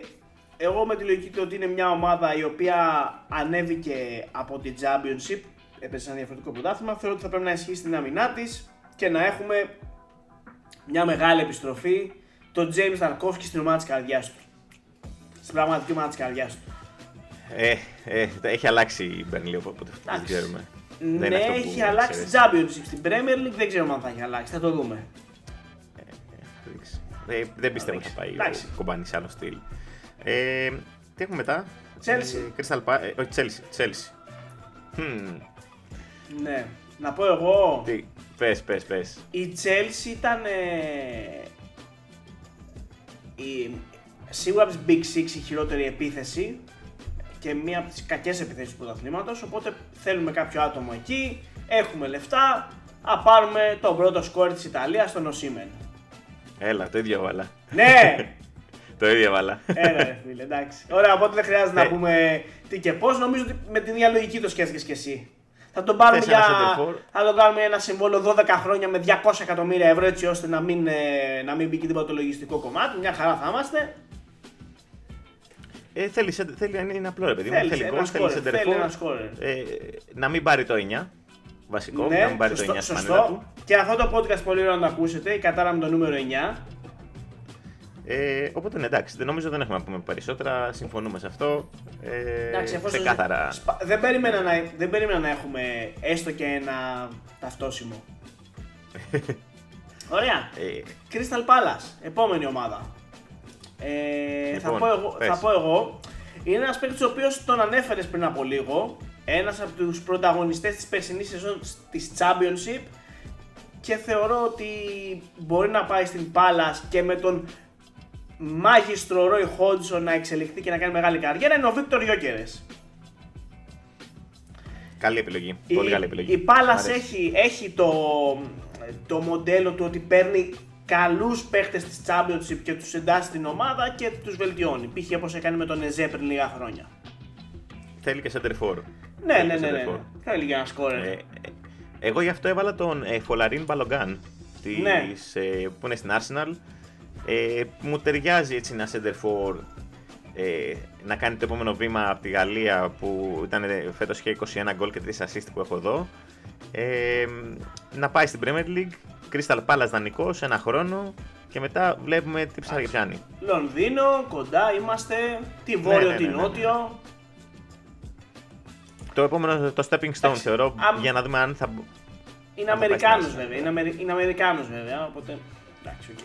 εγώ με τη λογική του ότι είναι μια ομάδα η οποία ανέβηκε από την Championship, έπαιζε σε ένα διαφορετικό πρωτάθλημα, θεωρώ ότι θα πρέπει να ενισχύσει την άμυνά της και να έχουμε μια μεγάλη επιστροφή τον James Tarkowski στην ομάδα της καρδιάς του. Στην πραγματική ομάδα της καρδιάς του. Ε, ε, έχει αλλάξει η Burnley, οπότε δεν Εντάξει. ξέρουμε. Ναι, Δεν είναι αυτό που έχει αλλάξει ξέρεις. την Championship. Στην Premier League δεν ξέρουμε αν θα έχει αλλάξει, θα το δούμε. Δεν, δεν πιστεύω ότι θα πάει Εντάξει. ο κομπάνι σε άλλο στυλ. Ε, τι έχουμε μετά; Chelsea. Ε, Crystal Pa- ε, όχι, Chelsea. Chelsea. Hm, Ναι. Να πω εγώ. τι, πες, πες, πες. Η Chelsea ήταν ε, η, σίγουρα από τις Big Six η χειρότερη επίθεση και μία από τις κακές επιθέσεις του πρωταθλήματος οπότε θέλουμε κάποιο άτομο εκεί, έχουμε λεφτά, να πάρουμε τον πρώτο σκόρ της Ιταλίας, τον Οσίμεν. Έλα, το ίδιο βάλα. ναι! Το ίδιο βάλα. Έλα ρε φίλε, εντάξει. Ωραία, οπότε δεν χρειάζεται να Ε. πούμε τι και πώς, νομίζω ότι με την ίδια λογική το σκέφτηκες και εσύ. Θα τον πάρουμε Θες για... ένα center for? Θα τον κάνουμε ένα συμβόλαιο 12 χρόνια με 200 εκατομμύρια ευρώ έτσι ώστε να μην, ε, να μην μπει και τίποτα το λογιστικό κομμάτι. Μια χαρά θα είμαστε. Ε, θέλει, center- θέλει, είναι είναι απλό ρε παιδί μου. Θέλει Θέλει ένα goal, θέλει scorer, center θέλει for. ένα scorer. Ε, να μην πάρει το 9. Βασικό, να μην πάρει το 9 στη μανίλα του. Και αυτό το podcast πολύ ωραίο να το ακούσετε. Η κατάρα με το νούμερο 9. Ε, οπότε ναι, εντάξει, δεν νομίζω δεν έχουμε να πούμε περισσότερα. Συμφωνούμε σε αυτό. Ε, Εντάξει, εφόσον ξεκάθαρα. σπα- δεν, περίμενα να, δεν περίμενα να έχουμε έστω και ένα ταυτόσιμο. Ωραία. Ε, Crystal Palace, επόμενη ομάδα. Ε, θα, Λοιπόν, πω εγώ, πες. θα πω εγώ. Είναι ένας παίκτης ο οποίος τον ανέφερες πριν από λίγο. Ένας από τους πρωταγωνιστές της περσινής σεζόν της Championship και θεωρώ ότι μπορεί να πάει στην Palace και με τον μάγιστρο Roy Hodgson να εξελιχθεί και να κάνει μεγάλη καριέρα είναι ο Victor Gyökeres. καλή επιλογή. Η, Πολύ καλή επιλογή. η Μ' Πάλας αρέσει. έχει, έχει το, το μοντέλο του ότι παίρνει καλούς παίχτες της Championship και τους εντάσσει στην ομάδα και τους βελτιώνει. Π.χ. όπως έκανε με τον Εζέ πριν λίγα χρόνια. Θέλει και center for. Ναι, Θέλει ναι, και ναι, center ναι. for. Θέλει και ένα σκόρερ. Ε, ε, εγώ γι' αυτό έβαλα τον ε, Φολαρίν Μπαλογκάν της, Ναι. ε, που είναι στην Arsenal. Ε, μου ταιριάζει έτσι ένα center for ε, να κάνει το επόμενο βήμα από τη Γαλλία που ήταν ε, φέτος είχε 21 γκολ και 3 assist που έχω εδώ. Ε, να πάει στην Premier League, Crystal Palace δανεικός, ένα χρόνο και μετά βλέπουμε τι ψάχνει και πιάνει. Λονδίνο, κοντά είμαστε. Τι βόρειο, ναι, τι ναι, ναι, ναι. νότιο. Το επόμενο, το stepping stone Εντάξει, θεωρώ, αμ- για να δούμε αν θα... μπο- Είναι Αν θα πάει στην Αμερικάνος Arsenal. βέβαια. Είναι, Αμερι... είναι Αμερικάνος βέβαια. Οπότε. Εντάξει, οκ.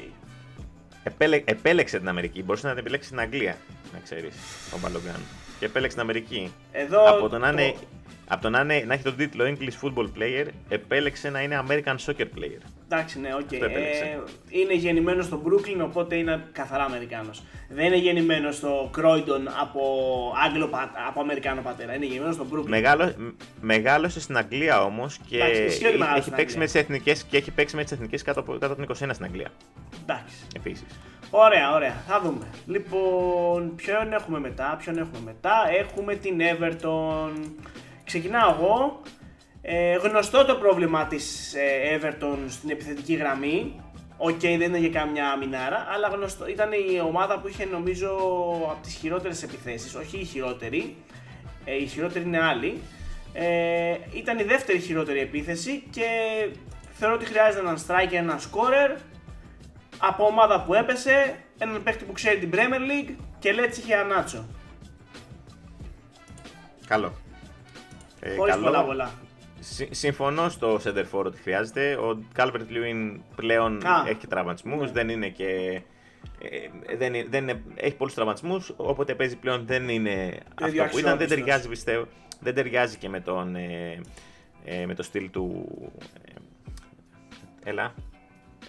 Επέλε, επέλεξε την Αμερική. Μπορούσε να την επιλέξει στην Αγγλία, να ξέρεις, ο Μπαλογκάν. Και επέλεξε την Αμερική. Εδώ. από το να, είναι, από το να, είναι, να έχει τον τίτλο English Football Player, επέλεξε να είναι American Soccer Player. Εντάξει, ναι, οκ. Αυτό επέλεξε. Ε, είναι γεννημένος στο Brooklyn, οπότε είναι καθαρά Αμερικάνος. Δεν είναι γεννημένος στο Croydon από, Άγγλο, πα- από Αμερικάνο πατέρα. Είναι γεννημένος στο Brooklyn. Μεγάλο, μ- μεγάλωσε στην Αγγλία όμως και Εντάξει, ισχύει ότι μεγάλωσε έχει, στην παίξει με Αγγλία. τις εθνικές, και έχει παίξει με τις εθνικές κάτω, από- κάτω από την 21 στην Αγγλία. Εντάξει. Επίσης. Ωραία, ωραία. Θα δούμε. Λοιπόν, ποιον έχουμε μετά, ποιον έχουμε μετά. Έχουμε την Everton. Ξεκινάω εγώ. Ε, γνωστό το πρόβλημα της ε, Everton στην επιθετική γραμμή. Οκ, δεν είναι για καμιά αμυνάρα, αλλά γνωστό, ήταν η ομάδα που είχε νομίζω από τις χειρότερες επιθέσεις, όχι η χειρότερη, ε, η χειρότερη είναι άλλη. Ε, ήταν η δεύτερη χειρότερη επίθεση και θεωρώ ότι χρειάζεται έναν striker, έναν scorer από ομάδα που έπεσε, έναν παίκτη που ξέρει την Premier League Kelechi Iheanacho. Καλό. Ε, Χωρίς καλό. πολλά πολλά. Συμφωνώ στο center for ότι χρειάζεται. Ο Calvert Lewin πλέον Α. έχει τραυματισμούς, Ναι. δεν είναι και. ε, δεν, είναι- δεν είναι, έχει πολλούς τραυματισμούς, όποτε παίζει πλέον δεν είναι Το ίδιο αυτό που ήταν. Δεν αξιόπιστος. ταιριάζει, πιστεύω. Δεν ταιριάζει και με, τον, ε, ε, με το στυλ του. Ε, έλα.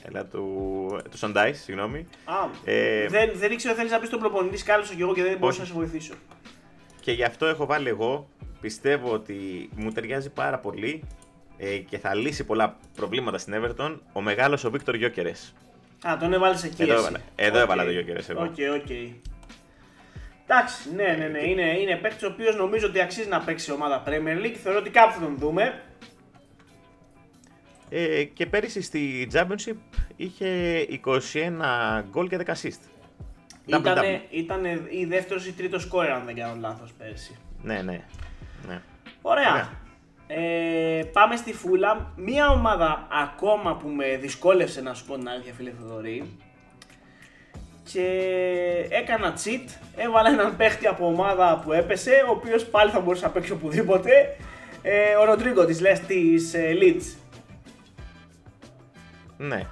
Έλα του, του Σοντάι, συγγνώμη. Α, Ε, δεν, δεν ήξερα θέλεις να πεις στον προπονητή, κάλεσα και εγώ και δεν μπορούσα να Όχι. σε βοηθήσω. Και γι' αυτό έχω βάλει εγώ. Πιστεύω ότι μου ταιριάζει πάρα πολύ ε, και θα λύσει πολλά προβλήματα στην Everton ο μεγάλος ο Βίκτορ Γιόκερες. Α, τον έβαλες εκεί. Εδώ εσύ. έβαλα- εδώ Οκ. έβαλα το Gyökeres εγώ. OK, OK. Εντάξει, ναι, ναι, ναι. Είναι, είναι παίκτης ο οποίος νομίζω ότι αξίζει να παίξει σε ομάδα Premier League. Θεωρώ ότι κάπου θα τον δούμε. Ε, και πέρυσι στη Championship είχε 21 γκολ και 10 assist. Double, Ήταν double. ήτανε η δεύτερος ή τρίτος σκόρερ, αν δεν κάνω λάθος πέρσι. Ναι, ναι. Ναι. Ωραία. Ωραία. Ε, πάμε στη Φούλα. Μία ομάδα ακόμα που με δυσκόλευσε να σου πω την αλήθεια, φίλε Θοδωρή. Και έκανα cheat. Έβαλα έναν παίχτη από ομάδα που έπεσε, ο οποίος πάλι θα μπορούσε να παίξει οπουδήποτε. Ε, ο Ροντρίγκο της, λες, της ε, Leeds. ναι.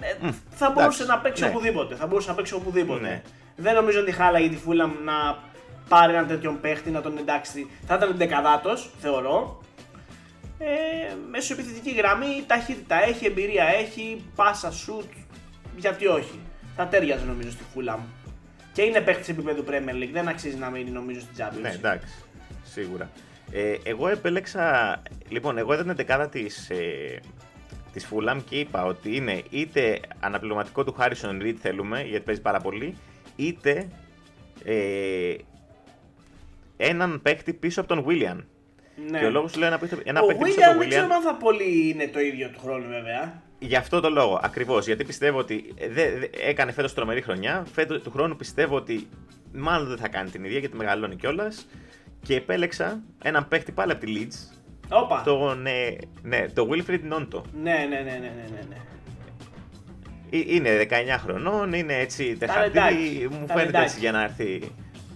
Ε, θα μπορούσε εντάξει, να παίξει ναι. οπουδήποτε. Θα μπορούσε να παίξει οπουδήποτε. Ναι. Δεν νομίζω ότι χάλαγε τη Φούλα να πάρει έναν τέτοιον παίχτη να τον εντάξει. Θα ήταν δεκαδάτος, θεωρώ. Ε, μέσω επιθετική γραμμή, ταχύτητα έχει, εμπειρία έχει, πάσα, σουτ. Γιατί όχι. Θα τέριαζε νομίζω στη Φούλα μου. Και είναι παίχτης επίπεδου Premier League. Δεν αξίζει να μείνει νομίζω στην Champions. Ναι, εντάξει. Σίγουρα. Ε, εγώ επέλεξα. Λοιπόν, εγώ έδωνα δεκάδα της ε, της Fulham και είπα ότι είναι είτε αναπληρωματικό του Harrison Reed θέλουμε, γιατί παίζει πάρα πολύ, είτε ε, έναν παίχτη πίσω από τον William. Ναι. Και ο λόγος που λέω ένα, παίχτη- ένα ο παίχτη πίσω William από τον δεν ξέρω William. αν θα πολύ είναι το ίδιο του χρόνου βέβαια. Γι' αυτό το λόγο, ακριβώς. Γιατί πιστεύω ότι δε, δε- έκανε φέτος τρομερή χρονιά. Φέτο του χρόνου πιστεύω ότι μάλλον δεν θα κάνει την ίδια γιατί μεγαλώνει κιόλας. Και επέλεξα έναν παίχτη πάλι από τη Leeds. Όπα. Τον, ε, ναι, το Wilfried Nonto. Ναι, ναι, ναι, ναι, ναι, ναι, ναι. Ε, Είναι 19 χρονών, είναι έτσι τεχαρτή. Ταλεντάκι, Μου φαίνεται ταλεντάκι. έτσι για να έρθει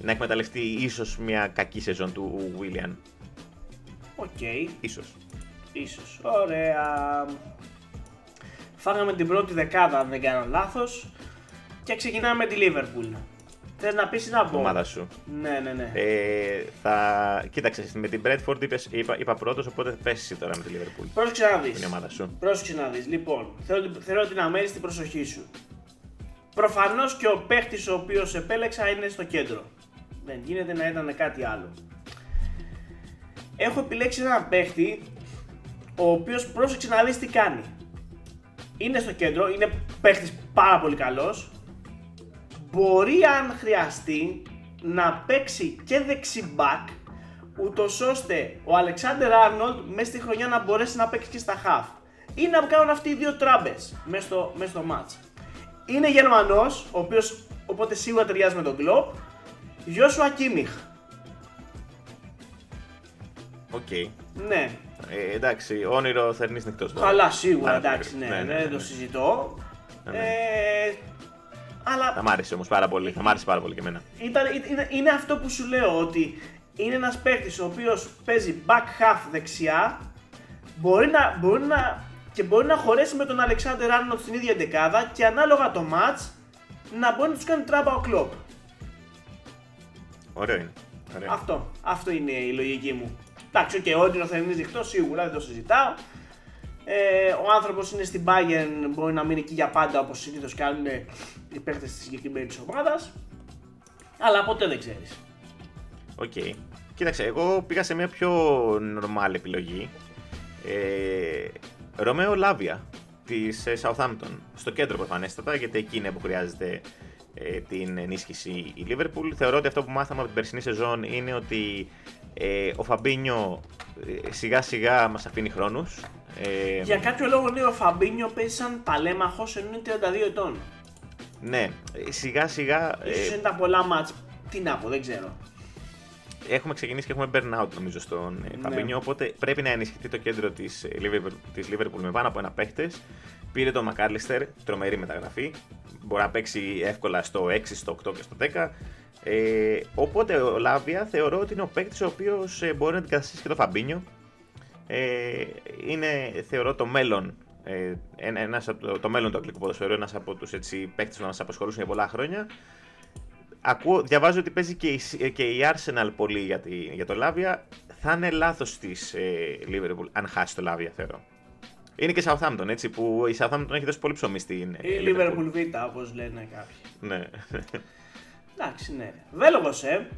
να εκμεταλλευτεί ίσως μια κακή σεζόν του Willian. OK. Ίσως. Ίσως. Ωραία. Φάγαμε την πρώτη δεκάδα, αν δεν κάνω λάθος. Και ξεκινάμε με τη Liverpool. Θες να πεις ή να πω; Ομάδα σου. Ναι, ναι, ναι. Ε, θα... Κοίταξε, με την Bradford είπες, είπα, είπα πρώτος, οπότε πες εσύ τώρα με τη Liverpool. Πρόσεξε να Είναι η δεις. ομάδα σου. Πρόσεξε να δεις. Λοιπόν, θέλω, θέλω την αμέριστη προσοχή σου. Προφανώς και ο παίχτης ο οποίος επέλεξα είναι στο κέντρο. Δεν γίνεται να ήταν κάτι άλλο. Έχω επιλέξει έναν παίχτη ο οποίος πρόσεξε να δεις τι κάνει. Είναι στο κέντρο, είναι παίχτης πάρα πολύ καλός. Μπορεί αν χρειαστεί να παίξει και δεξί μπακ ούτως ώστε ο Αλεξάντερ Άρνολντ μέσα στη χρονιά να μπορέσει να παίξει και στα χαφ. Ή να κάνουν αυτοί οι δύο τράμπες μέσα στο, μέσα στο ματς. Είναι Γερμανός, ο οποίος οπότε σίγουρα ταιριάζει με τον Κλοπ. Γιόσουα Κίμιχ. Οκ. Ναι, Ε, εντάξει, όνειρο θερινή νυχτός. καλά σίγουρα Άρα, εντάξει, ναι, ναι, ναι, δεν ναι, το ναι. συζητώ. Ναι, ναι. Ε, αλλά Θα μ' άρεσε όμως πάρα πολύ. Θα μ' άρεσε πάρα πολύ και εμένα. ήταν, είναι, είναι αυτό που σου λέω ότι είναι ένας παίκτης ο οποίος παίζει back half δεξιά μπορεί να, μπορεί να, και μπορεί να χωρέσει με τον Αλεξάνδρ Άρνοτ στην ίδια δεκάδα και ανάλογα το match να μπορεί να τους κάνει τράμπα ο κλόπ. Ωραίο είναι. Ωραίο. Αυτό, αυτό είναι η λογική μου. Εντάξει, OK, okay, όνειρο θερινής νυχτός σίγουρα δεν το συζητάω. Ε, ο άνθρωπος είναι στην Bayern, μπορεί να μείνει εκεί για πάντα όπως συνήθως κάνουν οι παίκτες της συγκεκριμένης ομάδας. Αλλά ποτέ δεν ξέρεις. Οκ. Κοίταξε, εγώ πήγα σε μια πιο normal επιλογή. Ε, Ρομέο Λάβια της Southampton. Στο κέντρο προφανέστατα, γιατί εκεί είναι που χρειάζεται ε, την ενίσχυση η Liverpool. Θεωρώ ότι αυτό που μάθαμε από την περσινή σεζόν είναι ότι ε, ο Φαμπίνιο ε, σιγά σιγά μας αφήνει χρόνους. Ε, Για κάποιο λόγο ναι, ο Φαμπίνιο παίζει σαν παλέμαχος ενώ είναι 32 ετών. Ναι, ε, σιγά σιγά Ίσως ε, είναι τα πολλά μάτς. Τι να πω, δεν ξέρω. Έχουμε ξεκινήσει και έχουμε burnout νομίζω στον ε, Ναι. Φαμπίνιο, οπότε πρέπει να ενισχυθεί το κέντρο της, ε, Liverpool, της Liverpool με πάνω από ένα παίχτες. Πήρε τον Μακάλιστερ, τρομερή μεταγραφή. Μπορεί να παίξει εύκολα στο 6, στο 8 και στο 10. Ε, οπότε ο Λάβια θεωρώ ότι είναι ο παίκτης ο οποίος μπορεί να αντικαταστήσει και τον Φαμπίνιο ε, είναι θεωρώ το μέλλον ε, ένας, το, το μέλλον του αγγλικού ποδοσφαίρου, ένας από τους έτσι, παίκτες που μας απασχολούσαν για πολλά χρόνια. Ακούω, διαβάζω ότι παίζει και η, και η Arsenal πολύ για, τη, για το Λάβια. Θα είναι λάθος της ε, Liverpool αν χάσει το Λάβια, θεωρώ. Είναι και Southampton, έτσι, που η Southampton έχει δώσει πολύ ψωμί στην ε, Η Liverpool Β, όπως λένε κάποιοι. Ναι. Εντάξει, ναι. Βέλγος, ε.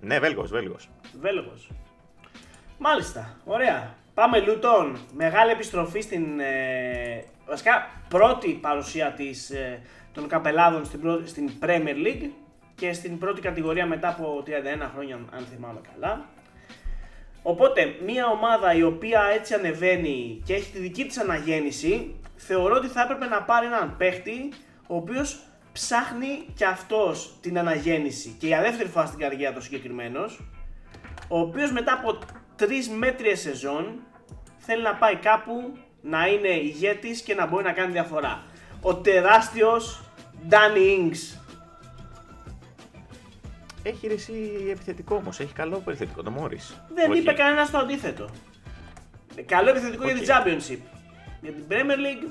Ναι, Βέλγος, Βέλγος. Βέλγος. Μάλιστα, ωραία. Πάμε Λούτον. Μεγάλη επιστροφή στην. Ε, βασικά πρώτη παρουσία της, ε, των καπελάδων στην, στην Premier League και στην πρώτη κατηγορία μετά από 31 χρόνια, αν θυμάμαι καλά. Οπότε, μια ομάδα η οποία έτσι ανεβαίνει και έχει τη δική της αναγέννηση, θεωρώ ότι θα έπρεπε να πάρει έναν παίχτη ο οποίος ψάχνει και αυτός την αναγέννηση και για δεύτερη φορά στην καριέρα του συγκεκριμένος, ο οποίος μετά από τρεις μέτριες σεζόν θέλει να πάει κάπου να είναι ηγέτης και να μπορεί να κάνει διαφορά. Ο τεράστιος Danny Ings. Έχει ρεσί επιθετικό όμως, έχει καλό επιθετικό το Μόρι. Δεν είπε κανένας το αντίθετο. Καλό επιθετικό για την Championship. Για την Premier League.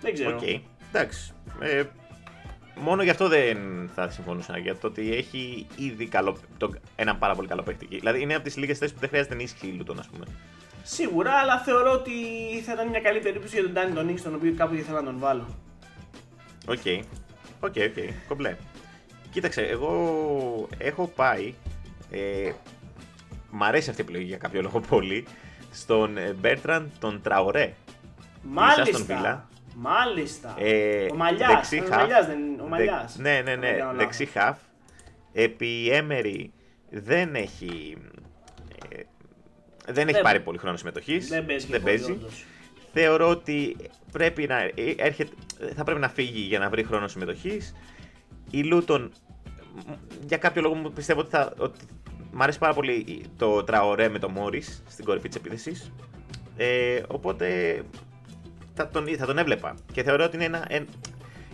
Δεν ξέρω. Okay. Εντάξει. Ε, μόνο γι' αυτό δεν θα συμφωνούσα. Για το ότι έχει ήδη καλό, το, ένα πάρα πολύ καλό παίχτη. Δηλαδή είναι από τις λίγες θέσεις που δεν χρειάζεται ενίσχυση Λούτον, ας πούμε. Σίγουρα, αλλά θεωρώ ότι θα ήταν μια καλή περίπτωση για τον Ντάνι τον τον οποίο κάπου ήθελα να τον βάλω. OK. OK, OK. Κομπλέ. Κοίταξε, εγώ έχω πάει. Ε, μ' αρέσει αυτή η επιλογή για κάποιο λόγο πολύ. Στον Μπέρτραν τον Τραωρέ. Μάλιστα. Μάλιστα. Ε, ο Μαλιάς. Ο Μαλιάς, δεν ο Μαλιάς. ναι, ναι, ναι. Δεξί χαφ. Επί Έμερι δεν έχει... Ε, δεν έχει πάρει πολύ χρόνο συμμετοχής. Δεν παίζει. Δεν παίζει. Θεωρώ ότι πρέπει να, έρχεται, θα πρέπει να φύγει για να βρει χρόνο συμμετοχής. Η Λούτον, για κάποιο λόγο μου πιστεύω ότι, θα, ότι μ' αρέσει πάρα πολύ το τραωρέ με το Μόρι στην κορυφή της επίθεσης. Ε, οπότε θα τον, θα τον έβλεπα. Και θεωρώ ότι είναι ένα, ένα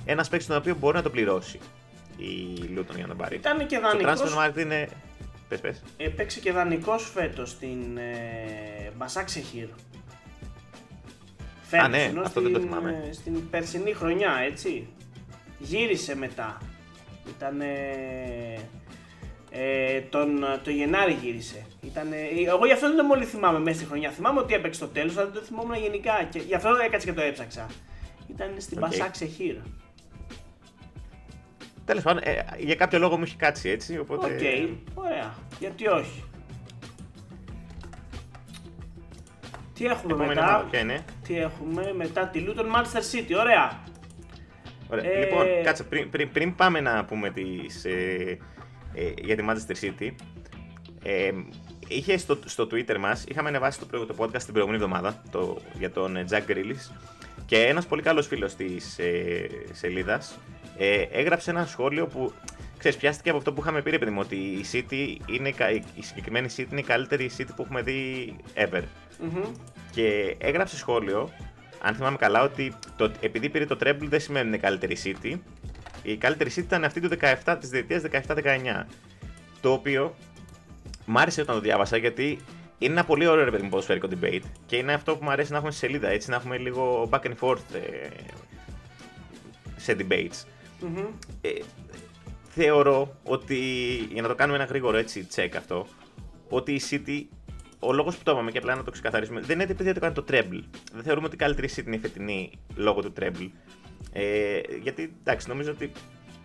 ένας παίκτης τον οποίο μπορεί να το πληρώσει η Λούτον για να τον πάρει. Ήταν και δανεικός. Το transfer market είναι... Πες, πες. Έπαιξε και δανεικός φέτος στην ε, Μπασάκ Σεχίρ. Α, ναι, αυτό στην, δεν το θυμάμαι. Στην περσινή χρονιά, έτσι. Γύρισε μετά. Ήταν ε, τον, το Γενάρη γύρισε. Ήτανε, εγώ γι' αυτό δεν το μόλι θυμάμαι μέσα στη χρονιά. Θυμάμαι ότι έπαιξε στο τέλος, αλλά δεν το θυμόμουν γενικά. Και γι' αυτό έκατσε και το έψαξα. Ήταν στην okay. Μπασακσεχίρ. Τέλος πάντων, ε, για κάποιο λόγο μου έχει κάτσει έτσι. Οπότε... OK, okay. ωραία. Γιατί όχι; Τι έχουμε Επόμενη μετά; είναι; Τι έχουμε μετά; Τη Luton Manchester City. Ωραία. Ωραία. Ε... Λοιπόν, κάτσε πριν, πριν, πριν πάμε να πούμε τις, ε, ε, για τη Manchester City. Ε, είχε στο, στο Twitter μας, είχαμε ανεβάσει το πρώτο podcast την προηγούμενη εβδομάδα το, για τον ε, Jack Grealish και ένας πολύ καλός φίλος της ε, σελίδας ε, έγραψε ένα σχόλιο που ξέρεις, πιάστηκε από αυτό που είχαμε πει, ρε παιδί μου, ότι η, City είναι, η συγκεκριμένη City είναι η καλύτερη City που έχουμε δει ever. mm Και έγραψε σχόλιο, αν θυμάμαι καλά, ότι το, επειδή πήρε το treble δεν σημαίνει ότι είναι καλύτερη City, η καλύτερη seat ήταν αυτή του 17, της διετίας 17-19. Το οποίο μ' άρεσε όταν το διάβασα γιατί είναι ένα πολύ ωραίο ρε παιδί μου ποδοσφαιρικό debate και είναι αυτό που μου αρέσει να έχουμε σε σελίδα, έτσι να έχουμε λίγο back and forth ε, σε debates. Mm-hmm. Ε, θεωρώ ότι, για να το κάνουμε ένα γρήγορο έτσι check αυτό, ότι η City, ο λόγος που το είπαμε και απλά να το ξεκαθαρίσουμε, δεν είναι επειδή το κάνει το treble. Δεν θεωρούμε ότι η καλύτερη City είναι η φετινή λόγω του treble. Ε, γιατί εντάξει, νομίζω ότι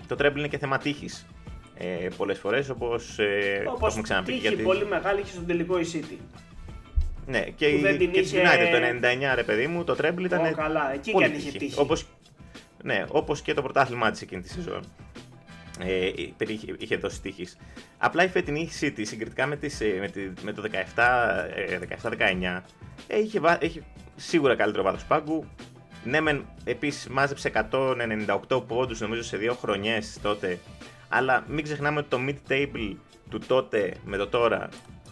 το treble είναι και θέμα τύχης. Ε, Πολλές φορές όπως ε, έχουμε ξαναπεί. Τύχη γιατί... πολύ μεγάλη είχε στον τελικό η City. Ναι, και, η, και είχε... United το 99 ρε παιδί μου, το treble ήταν. Oh, καλά, εκεί πολύ και είχε τύχη. Όπως, ναι, όπως και το πρωτάθλημά της εκείνη τη σεζόν. Ε, είχε, είχε δώσει τύχης. Απλά η φετινή City συγκριτικά με, τις, ε, με, τη, με το 17-19 ε, είχε, είχε σίγουρα καλύτερο βάθος πάγκου. Ναι, μεν επίσης μάζεψε 198 πόντους νομίζω σε δύο χρονιές τότε. Αλλά μην ξεχνάμε ότι το mid-table του τότε με το τώρα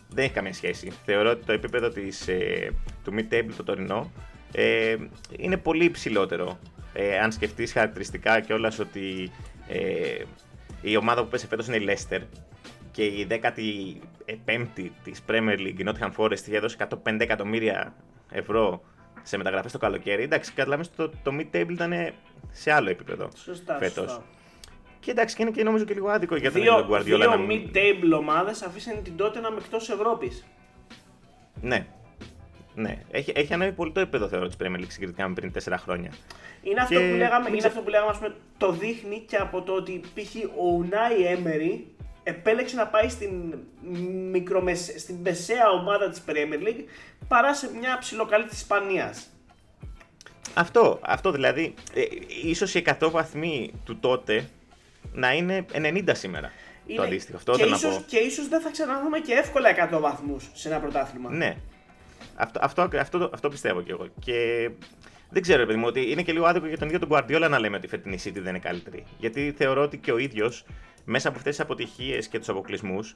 δεν έχει καμία σχέση. Θεωρώ ότι το επίπεδο της, ε, του mid-table το τωρινό ε, είναι πολύ υψηλότερο. Ε, αν σκεφτείς χαρακτηριστικά κιόλας ότι ε, η ομάδα που πέσε φέτος είναι η Leicester και η 15η της Premier League, η Nottingham Forest, είχε δώσει 105 εκατομμύρια ευρώ σε μεταγραφές το καλοκαίρι. Εντάξει, καταλαβαίνεις το, το mid-table ήταν σε άλλο επίπεδο Σωστά, φέτος. σωστά. Και εντάξει, και είναι και νομίζω και λίγο άδικο για τον Δύο, Guardiola δύο να μην- mid-table ομάδες αφήσαν την τότε να εκτός Ευρώπης. Ναι. Ναι. Έχει, έχει ανέβει πολύ το επίπεδο θεωρώ της Premier League συγκριτικά με πριν 4 χρόνια. Είναι αυτό, Και που λέγαμε, μην είναι ξε- αυτό που λέγαμε, ας πούμε, το δείχνει και από το ότι π.χ. ο Unai Emery επέλεξε να πάει στην, μικρομεσε... στην μεσαία ομάδα της Premier League παρά σε μια ψιλοκαλή της Ισπανίας. Αυτό, αυτό δηλαδή, ε, ίσως οι 100 βαθμοί του τότε να είναι 90 σήμερα. Το αντίστοιχο. Αυτό και, θέλω να ίσως, πω. και ίσως δεν θα ξαναδούμε και εύκολα 100 βαθμούς σε ένα πρωτάθλημα. Ναι. Αυτό, αυτό, αυτό, αυτό πιστεύω κι εγώ. Και δεν ξέρω, ρε παιδί μου, ότι είναι και λίγο άδικο για τον ίδιο τον Guardiola να λέμε ότι η φετινή City δεν είναι καλύτερη. Γιατί θεωρώ ότι και ο ίδιος μέσα από αυτές τις αποτυχίες και τους αποκλεισμούς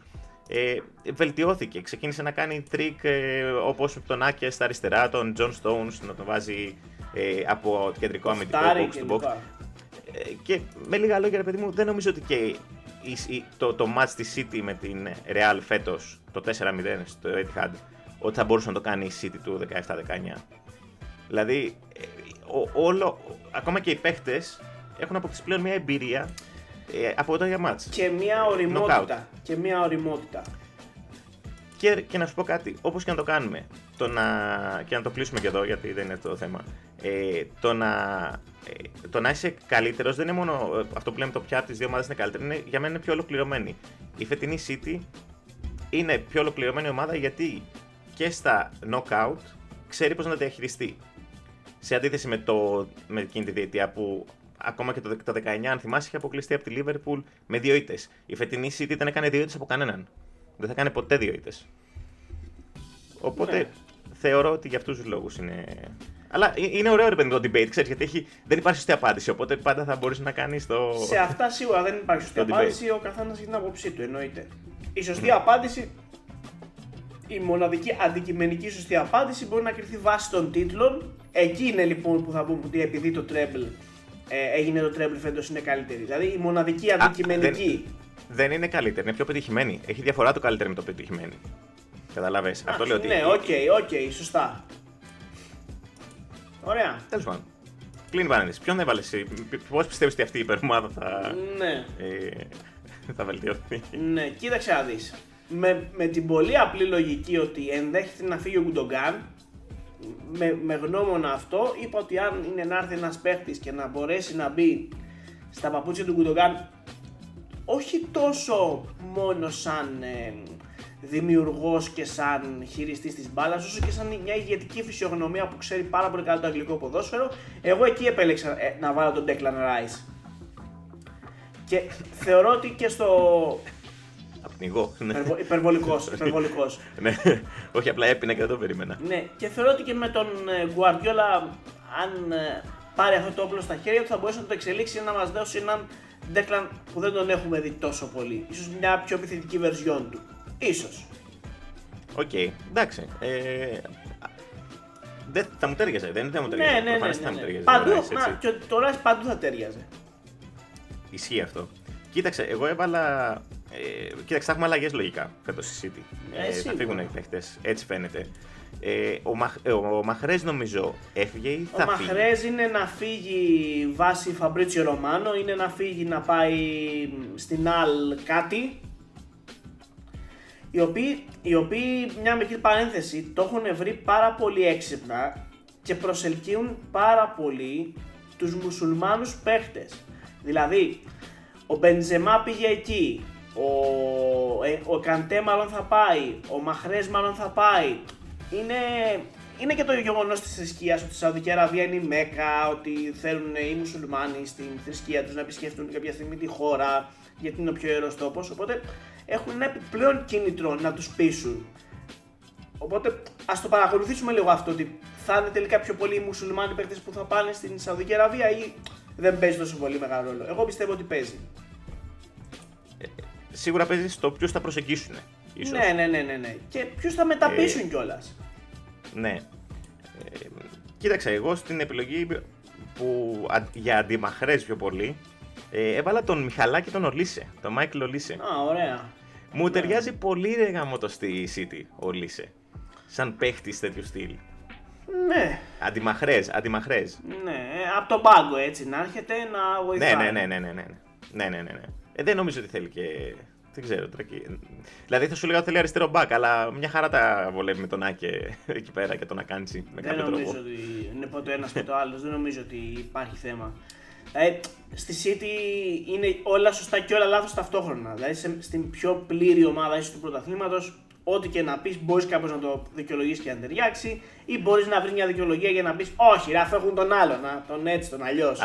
ε, βελτιώθηκε. Ξεκίνησε να κάνει τρικ ε, όπως τον Άκε στα αριστερά, τον John Stones να τον βάζει ε, από κεντρικό αμυντικό Φτάρει box to box και λοιπά. Ε, και με λίγα λόγια, ρε παιδί μου, δεν νομίζω ότι και η- η- το, το match της City με την Real φέτος, το 4-0 στο Etihad, ότι θα μπορούσε να το κάνει η City του 17-19. Δηλαδή, ε, ο- όλο, ακόμα και οι παίχτες έχουν αποκτήσει πλέον μια εμπειρία ε, από τα για match. Και μια οριμότητα. Και μια οριμότητα. Και, και να σου πω κάτι, όπως και να το κάνουμε, το να, και να το κλείσουμε και εδώ γιατί δεν είναι αυτό το θέμα, ε, το, να, ε, το να είσαι καλύτερος δεν είναι μόνο ε, αυτό που λέμε το ποια από τις δύο ομάδες είναι καλύτερη, είναι, για μένα είναι πιο ολοκληρωμένη. Η φετινή City είναι πιο ολοκληρωμένη ομάδα γιατί και στα knockout ξέρει πώς να τα διαχειριστεί. Σε αντίθεση με, το, με εκείνη τη διετία που ακόμα και το, το 19, αν θυμάσαι, είχε αποκλειστεί από τη Liverpool με δύο ήττες. Η φετινή City δεν έκανε δύο ήττες από κανέναν. Δεν θα κάνει ποτέ δύο ήττες. Οπότε Ναι. θεωρώ ότι για αυτούς τους λόγους είναι. Αλλά ε- είναι ωραίο ρε παιδί μου, το debate, ξέρεις, γιατί έχει... δεν υπάρχει σωστή απάντηση. Οπότε πάντα θα μπορείς να κάνεις το. Σε αυτά σίγουρα δεν υπάρχει σωστή Το debate. απάντηση, ο καθένας έχει την άποψή του, εννοείται. Η σωστή απάντηση, η μοναδική αντικειμενική σωστή απάντηση μπορεί να κρυθεί βάσει των τίτλων. Εκεί είναι λοιπόν που θα πούμε ότι επειδή το treble ε, έγινε το treble φέτος είναι καλύτερη. Δηλαδή η μοναδική αντικειμενική. Δεν είναι καλύτερη, είναι πιο πετυχημένη. Έχει διαφορά το καλύτερο με το πετυχημένη. Καταλαβέ. Αυτό λέω ότι. Ναι, οκ, οκ, σωστά. Ωραία. Τέλος πάντων. Κλείνει η παρένθεση. Ποιον έβαλες εσύ, πώς πιστεύεις ότι αυτή η υπερομάδα θα, Ναι. ε, θα βελτιωθεί; Ναι, κοίταξε να δεις. Με, με την πολύ απλή λογική ότι ενδέχεται να φύγει ο Γκουντογκάν, με, με γνώμονα αυτό, είπα ότι αν είναι να έρθει ένας παίχτης και να μπορέσει να μπει στα παπούτσια του Γκουντογκάν, όχι τόσο μόνο σαν ε, δημιουργός και σαν χειριστής της μπάλας, όσο και σαν μια ηγετική φυσιογνωμία που ξέρει πάρα πολύ καλά το αγγλικό ποδόσφαιρο, εγώ εκεί επέλεξα ε, να βάλω τον Declan Rice. Και θεωρώ ότι και στο Απνιγώ. Ναι. Υπερβο, υπερβολικός, υπερβολικός. ναι. Όχι, απλά έπεινα και δεν το περίμενα. ναι, και θεωρώ ότι και με τον ε, Guardiola, αν ε, πάρει αυτό το όπλο στα χέρια του, θα μπορέσει να το εξελίξει να μας δώσει έναν Declan που δεν τον έχουμε δει τόσο πολύ. Ίσως μια πιο επιθετική βερζιόν του. Ίσως. Οκ, εντάξει. Ε, δεν θα μου ταίριαζε, δεν θα μου Ναι, ταίριαζε. ναι, ναι. Προφανώς ναι, θα μου ναι. ταίριαζε. Παντού, ο Rice, έτσι. μα, και το Rice παντού θα ταίριαζε. Ισχύει αυτό. Κοίταξε, εγώ έβαλα. Ε, κοίταξε, θα έχουμε αλλαγές λογικά φέτος στη City. Ε, θα σίγουρα. φύγουν οι παίχτες, έτσι φαίνεται. Ε, ο, Μαχ, ε, ο Μαχρές νομίζω έφυγε ή Ο θα φύγει; Μαχρέζ είναι να φύγει βάσει Φαμπρίτσιο Ρωμάνο, είναι να φύγει να πάει στην Αλ κάτι. Οι οποίοι, οι οποίοι, μια μικρή παρένθεση, το έχουν βρει πάρα πολύ έξυπνα και προσελκύουν πάρα πολύ τους μουσουλμάνους παίχτες. Δηλαδή, ο Μπεντζεμά πήγε εκεί, ο, ε, ο Καντέ μάλλον θα πάει, ο Μαχρές μάλλον θα πάει. Είναι, είναι και το γεγονός της θρησκείας ότι η Σαουδική Αραβία είναι η Μέκα, ότι θέλουν οι μουσουλμάνοι στην θρησκεία τους να επισκεφτούν κάποια στιγμή τη χώρα, γιατί είναι ο πιο ιερός τόπος. Οπότε έχουν ένα επιπλέον κίνητρο να τους πείσουν. Οπότε ας το παρακολουθήσουμε λίγο αυτό, ότι θα είναι τελικά πιο πολλοί οι μουσουλμάνοι παίκτες που θα πάνε στην Σαουδική Αραβία ή δεν παίζει τόσο πολύ μεγάλο ρόλο. Εγώ πιστεύω ότι παίζει. Σίγουρα παίζει στο ποιου θα προσεγγίσουν. Ίσως. Ναι, ναι, ναι, ναι, ναι. Και ποιους θα μεταπίσουν Ε, κιόλας. Ναι. Ε, κοίταξε, εγώ στην επιλογή που α- για αντιμαχρές πιο πολύ ε, έβαλα τον Μιχαλάκη τον Ολίσε, τον Μάικλ Ολίσε. Α, ωραία. Μου ταιριάζει πολύ ρε γάμο το στη City ο Λίσε. Σαν παίχτης τέτοιου στυλ. Ναι, Αντιμαχρές, αντιμαχρές. ναι, από τον πάγκο έτσι να έρχεται να βοηθάει. Ναι, ναι, ναι, ναι, ναι, ναι. Ναι, ναι, ναι, ναι. Ε, δεν νομίζω ότι θέλει και. Δεν ξέρω τώρα. εκεί- Δηλαδή θα σου λέγα ότι θέλει αριστερό μπακ, αλλά μια χαρά τα βολεύει με τον Άκε εκεί πέρα και τον Ακάντσι με Δεν κάποιο νομίζω τρόπο. ότι είναι ποτέ ένας με το άλλος. Δεν νομίζω ότι υπάρχει θέμα. Δηλαδή, στη City είναι όλα σωστά και όλα λάθος ταυτόχρονα. Δηλαδή, σε- στην πιο πλήρη ομάδα ίσω του πρωταθλήματος, ό,τι και να πεις, μπορείς κάπως να το δικαιολογήσει και να ταιριάξει, ή μπορείς να βρεις μια δικαιολογία για να πεις, Όχι, ρε, αφού έχουν τον άλλο, να τον έτσι, τον αλλιώς.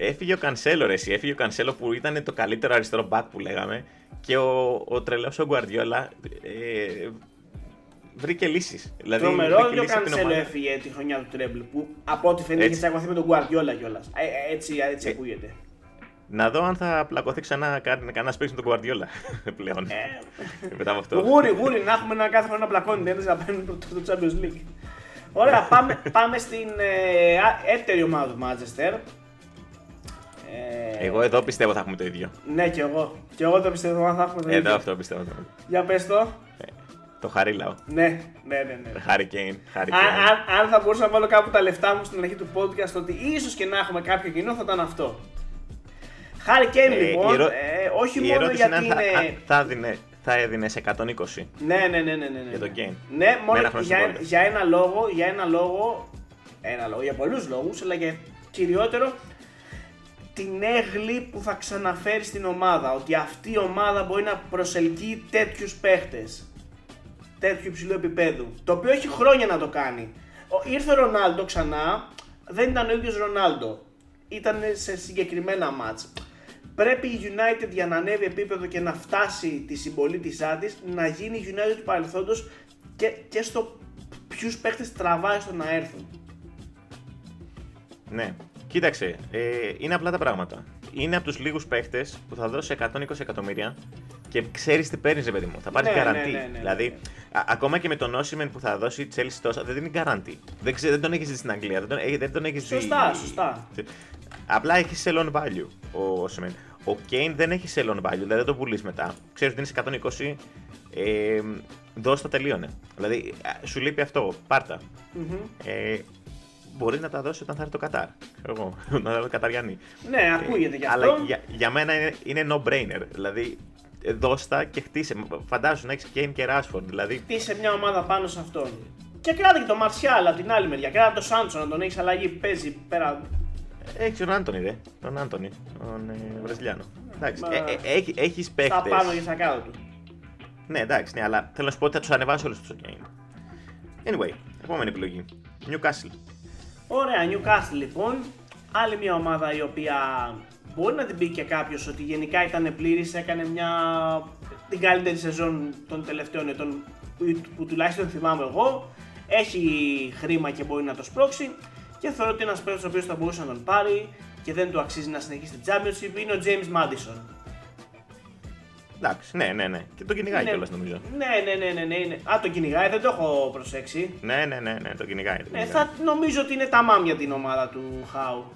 Α, Έφυγε ο Κανσέλο, ρε, εσύ. Έφυγε ο Κανσέλο που ήταν το καλύτερο αριστερό μπακ που λέγαμε και ο, ο τρελός ο Γκουαρδιόλα ε, βρήκε λύσεις. Δηλαδή, Τρομερό βρήκε ότι ο λύσεις από την Κανσέλο ομάδα. έφυγε τη χρονιά του Τρέμπλ που από ό,τι φαίνεται Έτσι. είχε τσακωθεί με τον Guardiola κιόλας. Ε, ε, έτσι έτσι Ε, ακούγεται. Να δω αν θα πλακωθεί ξανά κα- κανένας παίξει με τον Γκουαρδιόλα πλέον. Ε, Μετά από αυτό. Γούρι, γούρι, να έχουμε ένα κάθε χρόνο να πλακώνει ένας να παίρνει το, το, το Champions League. Ωραία, πάμε, πάμε στην ε, α- έτερη ομάδα του Manchester. Ε, Εγώ εδώ πιστεύω θα έχουμε το ίδιο. Ναι, κι εγώ. Κι εγώ το πιστεύω αν θα έχουμε το ίδιο. Εδώ αυτό πιστεύω. Για πες το. Ε, Το χαρίλαο. Ναι, ναι, ναι. ναι. Χάρη Κέιν. Χάρη Αν, Κέιν. αν, αν θα μπορούσα να βάλω κάπου τα λεφτά μου στην αρχή του podcast ότι ίσως και να έχουμε κάποιο κοινό θα ήταν αυτό. Χάρη Κέιν Ε, λοιπόν, η ερώ- ε, όχι Η μόνο ερώτηση γιατί είναι αν θα, είναι. αν θα, έδινε, θα έδινε σε 120. Ναι, ναι, ναι, ναι, ναι, ναι. Για τον Kane. Ναι, Με μόνο ένα χρόνο για, συμβόλαιο. για ένα λόγο, για ένα λόγο, ένα λόγο, για πολλούς λόγους, αλλά για κυριότερο την έγλη που θα ξαναφέρει στην ομάδα. Ότι αυτή η ομάδα μπορεί να προσελκύει τέτοιους παίχτες. Τέτοιου υψηλού επίπεδου. Το οποίο έχει χρόνια να το κάνει. Ο, ήρθε ο Ρονάλντο ξανά, δεν ήταν ο ίδιος Ρονάλντο. Ήταν σε συγκεκριμένα μάτς. Πρέπει η United για να ανέβει επίπεδο και να φτάσει τη συμπολίτησά της να γίνει η United του παρελθόντος και, και στο ποιους παίχτες τραβάει στο να έρθουν. Ναι. Κοίταξε, ε, είναι απλά τα πράγματα. Είναι από τους λίγους παίχτες που θα δώσει 120 εκατομμύρια και ξέρεις τι παίρνεις, ρε παιδί μου. Θα πάρεις Ναι, ναι, καραντί. ναι, ναι, ναι, δηλαδή, ναι. α- ακόμα και με τον Όσιμεν που θα δώσει η Chelsea τόσα, δεν δίνει καραντί. Δεν, ξέ- δεν τον έχεις δει στην Αγγλία. Δεν τον, ε, δεν τον έχεις δει. Σωστά, σωστά. Απλά έχει sell on value ο Όσιμεν. Ο Kane δεν έχει sell on value, δηλαδή δεν το πουλείς μετά. Ξέρεις ότι είναι σε 120, ε, δώσ' τα τελείωνε. Δηλαδή, α, σου λείπει αυτό, πάρτα. Μμμ. Ε, μπορεί να τα δώσει όταν θα έρθει το Κατάρ. Ξέρω Εγώ, να τα δώσει Καταριανή. Ναι, ακούγεται γι' αυτό. Αλλά για, για μένα είναι, είναι no-brainer. Δηλαδή, ε, δώσ' τα και χτίσε. Φαντάσου να έχεις Kane και Rashford. Δηλαδή, Χτίσε μια ομάδα πάνω σε αυτόν. Και κράτα και τον Μαρσιάλ από την άλλη μεριά. Κράτα τον Σάντσο να τον έχεις αλλαγή. Παίζει πέρα. έχεις τον Άντωνη, ρε. Τον Άντωνη, τον ε, Βραζιλιάνο. Εντάξει, Μα- ε, ε, έχει, έχεις Στα παίχτες. πάνω και στα κάτω του. Ναι, εντάξει, ναι, αλλά θέλω να σου πω ότι θα τους ανεβάσει όλους τους ο Kane. Anyway, επόμενη επιλογή. Newcastle. Ωραία, Newcastle λοιπόν. Άλλη μια ομάδα η οποία μπορεί να την πει και κάποιος ότι γενικά ήταν πλήρης, έκανε μια. την καλύτερη σεζόν των τελευταίων ετών που, που τουλάχιστον θυμάμαι εγώ. Έχει χρήμα και μπορεί να το σπρώξει και θεωρώ ότι ένας παίκτης ο οποίος θα μπορούσε να τον πάρει και δεν του αξίζει να συνεχίσει την Championship είναι ο James Madison. Εντάξει, ναι, ναι, ναι. Και τον κυνηγάει Είναι- κιόλας νομίζω. Ναι, ναι, ναι, ναι, ναι, είναι. Α, τον κυνηγάει, δεν το έχω προσέξει. Ναι, ναι, ναι, ναι, τον κυνηγάει. τον Ναι, κυνηγάει. θα νομίζω ότι είναι τα μάμια την ομάδα του Χάου.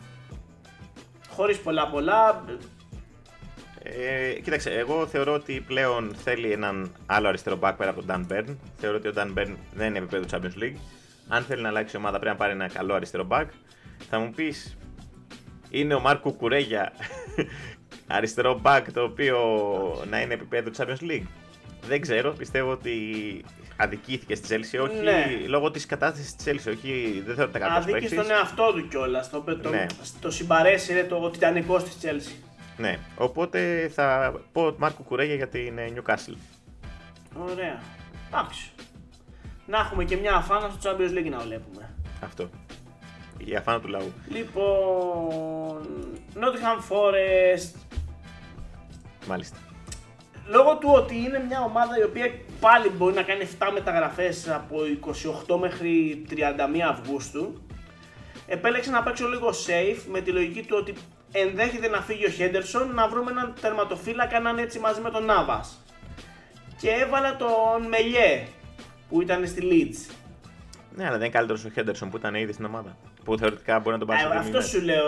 Χωρίς πολλά πολλά. Ε, κοίταξε, εγώ θεωρώ ότι πλέον θέλει έναν άλλο αριστερό back πέρα από τον Dan Burn. Θεωρώ ότι ο Dan Burn δεν είναι επίπεδο Champions League. Αν θέλει να αλλάξει ομάδα πρέπει να πάρει ένα καλό αριστερό back. Θα μου πεις, είναι ο Μάρκο Κουρέγια αριστερό back το οποίο να είναι επίπεδο Champions League. Δεν ξέρω, πιστεύω ότι αδικήθηκε στη Chelsea, όχι Ναι. λόγω της κατάστασης της Chelsea, όχι δεν θεωρώ ότι τα Αδίκη παίκτης. στον εαυτό του κιόλας. Το, το, Ναι. το συμπαρέσυρε το τιτανικό της Chelsea. Ναι, οπότε θα πω Μάρκο Κουρέγια για την ε, Newcastle. Ωραία. Εντάξει. Να έχουμε και μια αφάνα στο Champions League να βλέπουμε. Αυτό. Η αφάνα του λαού. Λοιπόν. Nottingham Forest. Μάλιστα. Λόγω του ότι είναι μια ομάδα η οποία πάλι μπορεί να κάνει 7 μεταγραφές από 28 μέχρι 31 Αυγούστου επέλεξε να παίξω λίγο safe με τη λογική του ότι ενδέχεται να φύγει ο Χέντερσον να βρούμε έναν τερματοφύλακα να είναι έτσι μαζί με τον Νάβας και έβαλα τον Μελιέ που ήταν στη Leeds Ναι, αλλά δεν είναι καλύτερος ο Χέντερσον που ήταν ήδη στην ομάδα. Που θεωρητικά μπορεί να τον πάρει. Ε, αυτό σου λέω,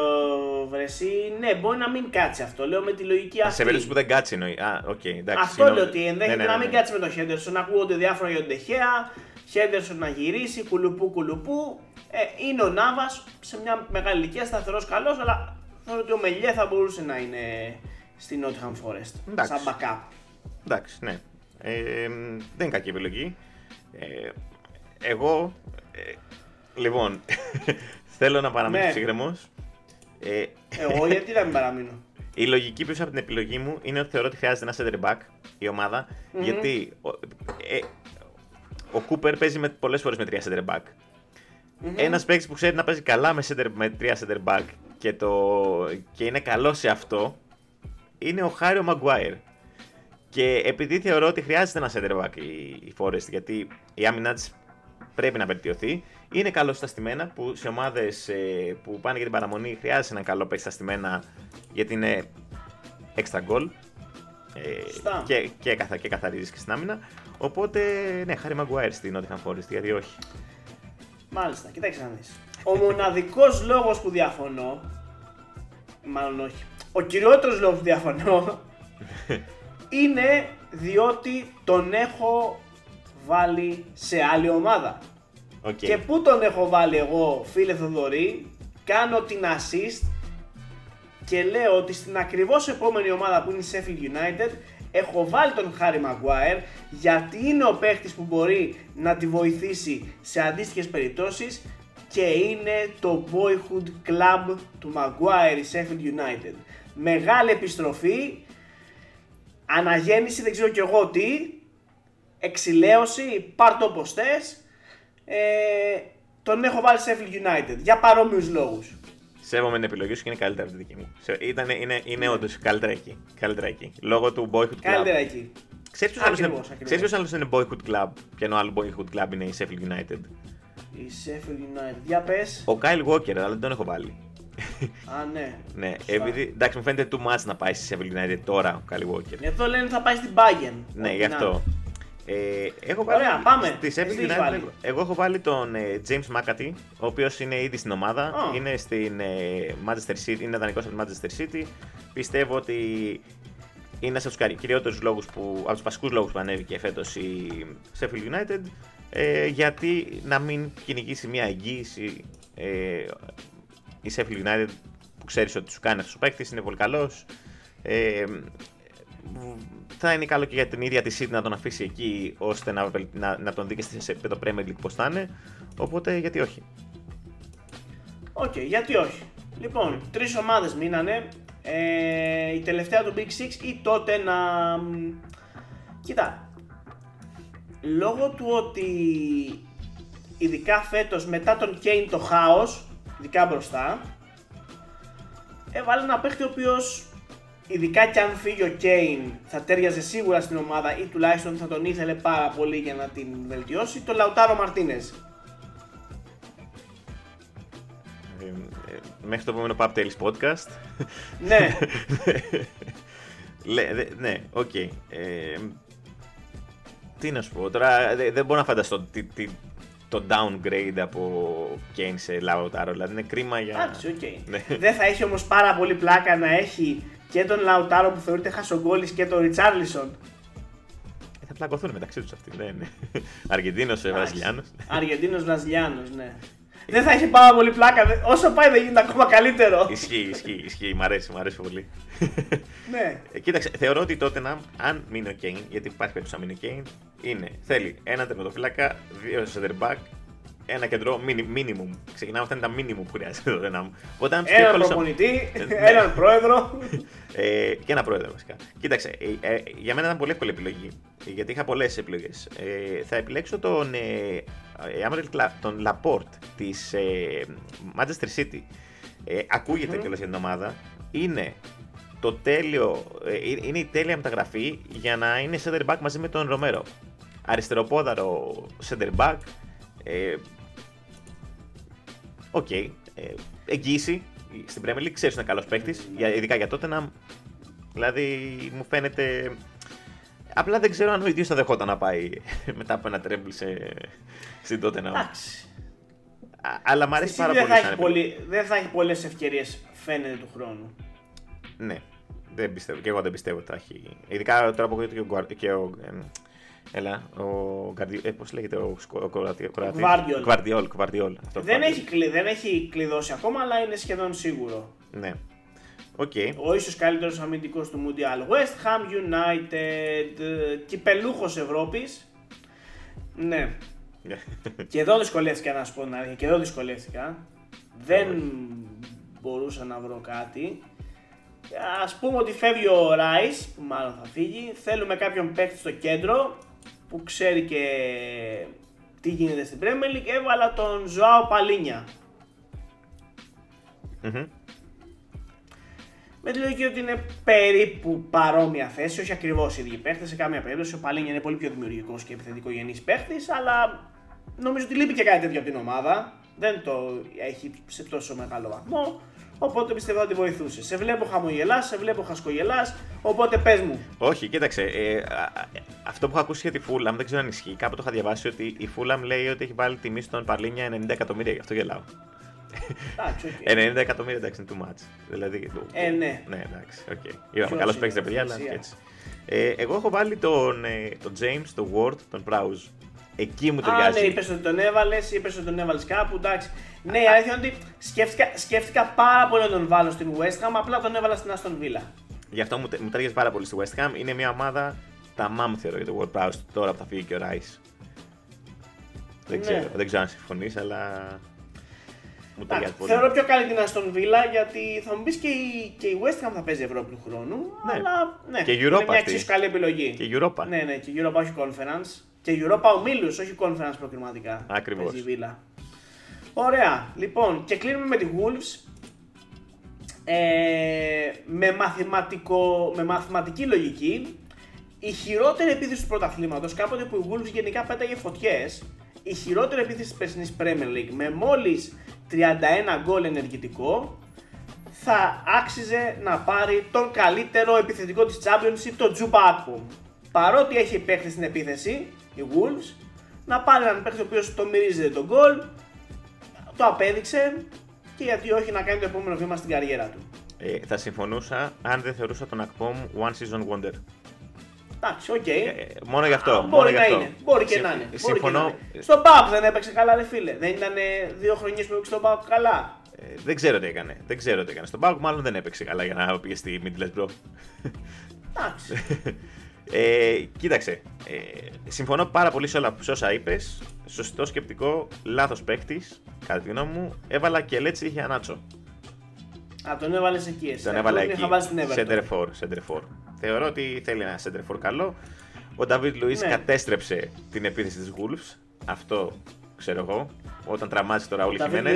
βρε συ. Ναι, μπορεί να μην κάτσει αυτό. Λέω με τη λογική αυτή. Σε περίπτωση που δεν κάτσει εννοεί. Α, οκ, εντάξει. Αυτό είναι- λέω ότι ενδέχεται Ναι, ναι, ναι, να μην ναι. κάτσει με τον Χέντερσον. Ακούγονται διάφορα για τον Ντε Χέα. Χέντερσον να γυρίσει, κουλουπού κουλουπού. Ε, είναι ο Νάβας σε μια μεγάλη ηλικία, σταθερός καλός, αλλά θεωρώ ότι ο Μελιέ θα μπορούσε να είναι στη Nottingham Forest. Εντάξει. Σαν backup. Εντάξει, ναι. Ε, δεν είναι κακή επιλογή. Ε, εγώ, ε, λοιπόν, θέλω να παραμείνω Ναι. ψύχρεμος. Ε, Εγώ γιατί να μην παραμείνω; η λογική πίσω από την επιλογή μου είναι ότι θεωρώ ότι χρειάζεται ένα center back η ομαδα γιατί ο, ε, ο Κούπερ παίζει με, πολλές φορές με τρία center back. Ένας παίκτης που ξέρει να παίζει καλά με, center, με τρία center back και, το, και είναι καλό σε αυτό είναι ο Χάριο Μαγκουάιρ. Και επειδή θεωρώ ότι χρειάζεται ένα center back η, η Forest, γιατί η άμυνά της πρέπει να βελτιωθεί, είναι καλό στα στημένα που σε ομάδες που πάνε για την παραμονή χρειάζεται έναν καλό παίκτη στα στημένα γιατί είναι extra goal. Ε, Σωστά. και, και, καθα, και καθαρίζεις και στην άμυνα. Οπότε, ναι, Χάρη Μαγκουάιρ στην Nottingham Forest, γιατί όχι. Μάλιστα, κοίταξε να δεις. Ο μοναδικός λόγος που διαφωνώ, μάλλον όχι, ο κυριότερος λόγος που διαφωνώ, είναι διότι τον έχω βάλει σε άλλη ομάδα. Οκ. Και πού τον έχω βάλει εγώ, φίλε Θοδωρή, κάνω την ασίστ και λέω ότι στην ακριβώς επόμενη ομάδα που είναι η Sheffield United έχω βάλει τον Χάρι Maguire γιατί είναι ο παίχτης που μπορεί να τη βοηθήσει σε αντίστοιχες περιπτώσεις και είναι το boyhood club του Maguire η Sheffield United. Μεγάλη επιστροφή, αναγέννηση δεν ξέρω κι εγώ τι, εξηλαίωση, πάρ' το όπως θες. Ε, τον έχω βάλει σε Sheffield United για παρόμοιους λόγους. Σέβομαι την επιλογή σου και είναι καλύτερα από τη δική μου. Σε- Ήταν, είναι είναι όντως καλύτερα εκεί. Καλύτερα εκεί. Λόγω του Boyhood Club. Καλύτερα εκεί. Ξέρεις ποιος άλλος είναι, Ακριβώς, ακριβώς. ξέρεις ποιος άλλος είναι Boyhood Club και ενώ άλλο Boyhood Club είναι η Sheffield United; Η Sheffield United. Για πες. Ο Kyle Walker, αλλά δεν τον έχω βάλει. Α, ναι. ναι, Σωστά. επειδή εντάξει μου φαίνεται too much να πάει στη Sheffield United τώρα ο Kyle Walker. Εδώ λένε θα πάει στην Bayern. Ναι, Ό,τι γι' να αυτό. Ε, έχω βάλει Ωραία, πάμε. Στη Εσύ τι Sheffield έχεις United, βάλει; εγώ έχω βάλει τον ε, James McAtee, ο οποίος είναι ήδη στην ομάδα. Α. Είναι στην ε, Manchester City, είναι δανεικός από τη Manchester City. Πιστεύω ότι είναι ένας από τους κυριότερους λόγους που, από τους βασικούς λόγους που ανέβηκε φέτος η Sheffield United. Ε, γιατί να μην κυνηγήσει μια εγγύηση ε, η Sheffield United που ξέρεις ότι σου κάνει αυτός ο παίκτης, είναι πολύ καλός. Ε, θα είναι καλό και για την ίδια τη City να τον αφήσει εκεί ώστε να, βελ- να, να τον δει και σε επίπεδο Premier League πώς θα είναι. Οπότε γιατί όχι. Οκ, γιατί όχι. Λοιπόν, τρεις ομάδες μείνανε. Ε, η τελευταία του Big Six η Τότεναμ. Κοίτα. Λόγω του ότι ειδικά φέτος μετά τον Kane το χάος, ειδικά μπροστά, έβαλα ένα παίχτη ο οποίος ειδικά κι αν φύγει ο Kane θα ταίριαζε σίγουρα στην ομάδα ή τουλάχιστον θα τον ήθελε πάρα πολύ για να την βελτιώσει, το Λαουτάρο Μαρτίνεζ. Ε, ε, μέχρι το επόμενο Pub Tales podcast. ναι, Λέ, δε- ναι, οκ. Ε, τι να σου πω τώρα, δε- δεν μπορώ να φανταστώ τι, τι, το downgrade από Kane σε Lautaro. Δηλαδή είναι κρίμα για. Εντάξει, οκ. Ναι. Δεν θα έχει όμως πάρα πολύ πλάκα να έχει και τον Λαουτάρο που θεωρείται χασογκόλης και τον Ριτσάρλισον. Ε, θα πλακωθούν μεταξύ τους αυτοί. Ναι, ναι. Αργεντίνος, Βραζιλιάνος. Αργεντίνος Βραζιλιάνος, ναι. Δεν θα έχει πάρα πολύ πλάκα. δε- Όσο πάει δεν γίνεται ακόμα καλύτερο. ισχύει, ισχύει, ισχύει. Μ' αρέσει, μ' αρέσει πολύ. ναι. Ε, Κοίταξε, θεωρώ ότι τότε να, αν μείνει ο Kane, γιατί υπάρχει περίπτωση να μείνει ο Kane, είναι, θέλει ένα τερματοφύλακα, δύο center back, ένα κεντρό mini- minimum. Ξεκινάμε αυτά είναι τα minimum που χρειάζεται το Tottenham. Όταν τους πιο Έναν εύκολος- προπονητή, Ναι. έναν πρόεδρο. ε, και ένα πρόεδρο βασικά. Κοίταξε, ε, ε, για μένα ήταν πολύ εύκολη επιλογή. ε, Γιατί είχα πολλές επιλογές. Ε, θα επιλέξω τον, ε, ε, Έμερικ Λα- τον Laporte της ε, Manchester City. Ε, ακούγεται Μμμ. κιόλας για την ομάδα. Είναι το τέλειο, ε, είναι- είναι η τέλεια μεταγραφή για να είναι center back μαζί με τον Ρομέρο. Αριστεροπόδαρο center back. Ε, Οκ. ε, εγγύηση στην Premier League. Ξέρεις ότι είναι καλός παίκτης, ειδικά για τότε να. Δηλαδή μου φαίνεται. Απλά δεν ξέρω αν ο ίδιος θα δεχόταν να πάει μετά από ένα τρέμπλ σε... στην τότε να. Εντάξει. αλλά μου αρέσει Στη πάρα City πολύ. δεν θα, σαν έχει πολύ, δεν θα έχει πολλές ευκαιρίες φαίνεται του χρόνου. Ναι, δεν πιστεύω. Και εγώ δεν πιστεύω ότι θα έχει. Ειδικά τώρα που ακούγεται και ο. Γκουαρ- Και ο εμ, έλα, ο. Γκαρδι- Ε, Πώς λέγεται ο, σκο- ο Κροατι- ο Κροατής; Guardiol. Guardiol, Guardiol, αυτό, Δεν Guardiol. έχει, κλει- δεν έχει κλειδώσει ακόμα, αλλά είναι σχεδόν σίγουρο. Ναι. Οκ. Ο ίσως καλύτερος αμυντικός του Mundial. West Ham United, ε, κυπελούχος Ευρώπης. Ναι. Και εδώ δυσκολεύτηκα να σου πω την αλήθεια. Και εδώ δυσκολεύτηκα. Δεν μπορούσα να βρω κάτι. Ας πούμε ότι φεύγει ο Rice, που μάλλον θα φύγει. Θέλουμε κάποιον παίκτη στο κέντρο, που ξέρει και τι γίνεται στην Premier League. Έβαλα τον Ζωάο Παλίνια. Μμμ. Με τη λογική ότι είναι περίπου παρόμοια θέση, όχι ακριβώς οι ίδιοι παίχτε. Σε καμία περίπτωση ο Παλίνια είναι πολύ πιο δημιουργικός και επιθετικός γενής παίχτη, αλλά νομίζω ότι λείπει και κάτι τέτοιο από την ομάδα. Δεν το έχει σε τόσο μεγάλο βαθμό. Οπότε πιστεύω ότι βοηθούσε. Σε βλέπω χαμογελάς, σε βλέπω χασκογελάς. Οπότε πες μου. Όχι, κοίταξε. Ε, α, α, αυτό που έχω ακούσει για τη Fulham δεν ξέρω αν ισχύει. Κάπου το είχα διαβάσει ότι η Fulham λέει ότι έχει βάλει τιμή στον Παλίνια 90 εκατομμύρια. Γι' αυτό γελάω. Εντάξει, οκ. 90 εκατομμύρια εντάξει είναι too much. Δηλαδή, Ε, ναι. Ναι, εντάξει, οκ. Είπαμε Ποιος καλός είναι παίκτης, η παιδιά, αλλά ουσία; και έτσι. Ε, εγώ έχω βάλει τον, ε, τον James, τον Ward-Prowse. Εκεί μου Α, ναι, ταιριάζει. είπες ότι τον έβαλες, είπες ότι τον έβαλες κάπου. Εντάξει. Ναι, η αλήθεια είναι ότι σκέφτηκα, σκέφτηκα πάρα πολύ να τον βάλω στην West Ham, απλά τον έβαλα στην Aston Villa. Γι' αυτό μου, τε- μου ταιριάζει πάρα πολύ στη West Ham. Είναι μια ομάδα τα μάμ θεωρώ για τον Ward Prowse τώρα που θα φύγει και ο Rice. Δεν, Ναι. ξέρω, δεν ξέρω αν συμφωνείς, αλλά. Μου ταιριάζει Εντάξει, πολύ. θεωρώ πιο καλή την Aston Villa γιατί θα μου πεις και, η, και η West Ham θα παίζει Ευρώπη του χρόνου. Ναι. Αλλά ναι, Και είναι Europa μια αυτή. εξίσου καλή επιλογή. Και Europa. Ναι, ναι, και Europa όχι Conference. Και Europa ομίλους, όχι Conference προκριματικά. Ακριβώς. Παίζει η Villa. Ωραία, λοιπόν, και κλείνουμε με τη Wolves. Ε, με, μαθηματικό, με μαθηματική λογική, η χειρότερη επίθεση του πρωταθλήματος, κάποτε που η Wolves γενικά πέταγε φωτιές, η χειρότερη επίθεση της περσινής Premier League με μόλις 31 γκολ ενεργητικό, θα άξιζε να πάρει τον καλύτερο επιθετικό της Championship, τον Τζούπα Ακπομ. Παρότι έχει παίχτη στην επίθεση, η Wolves, να πάρει έναν παίχτη ο οποίος το μυρίζεται τον γκολ, το απέδειξε και γιατί όχι να κάνει το επόμενο βήμα στην καριέρα του. Ε, θα συμφωνούσα αν δεν θεωρούσα τον Akpom one season wonder. Εντάξει, οκ. Ε, μόνο γι' αυτό. Α, μόνο μπορεί γι' να αυτό. είναι. Μπορεί και Συμ- να είναι. Μπορεί Συμφωνώ. Και να είναι. Στον ΠΑΟΚ δεν έπαιξε καλά, ρε φίλε. Δεν ήταν δύο χρονιές που έπαιξε στον ΠΑΟΚ καλά. Ε, δεν ξέρω τι έκανε. Δεν ξέρω τι έκανε. Στον ΠΑΟΚ μάλλον δεν έπαιξε καλά για να πήγε στη Middlesbrough. Εντάξει. Ε, κοίταξε. Ε, συμφωνώ πάρα πολύ σε όλα σε όσα είπες. Σωστό σκεπτικό, λάθος παίκτης. Κατά τη γνώμη μου, έβαλα Kelechi Iheanacho. Α, τον έβαλες εκεί. Εσύ. Τον έβαλα εκεί. Σέντερφορ, σέντερφορ. Θεωρώ ότι θέλει ένα σέντερφορ καλό. Ο Νταβίτ Λουίς ναι. κατέστρεψε την επίθεση της Wolves. Αυτό ξέρω εγώ. Όταν τραυμάτισε τώρα όλοι Χιμένε.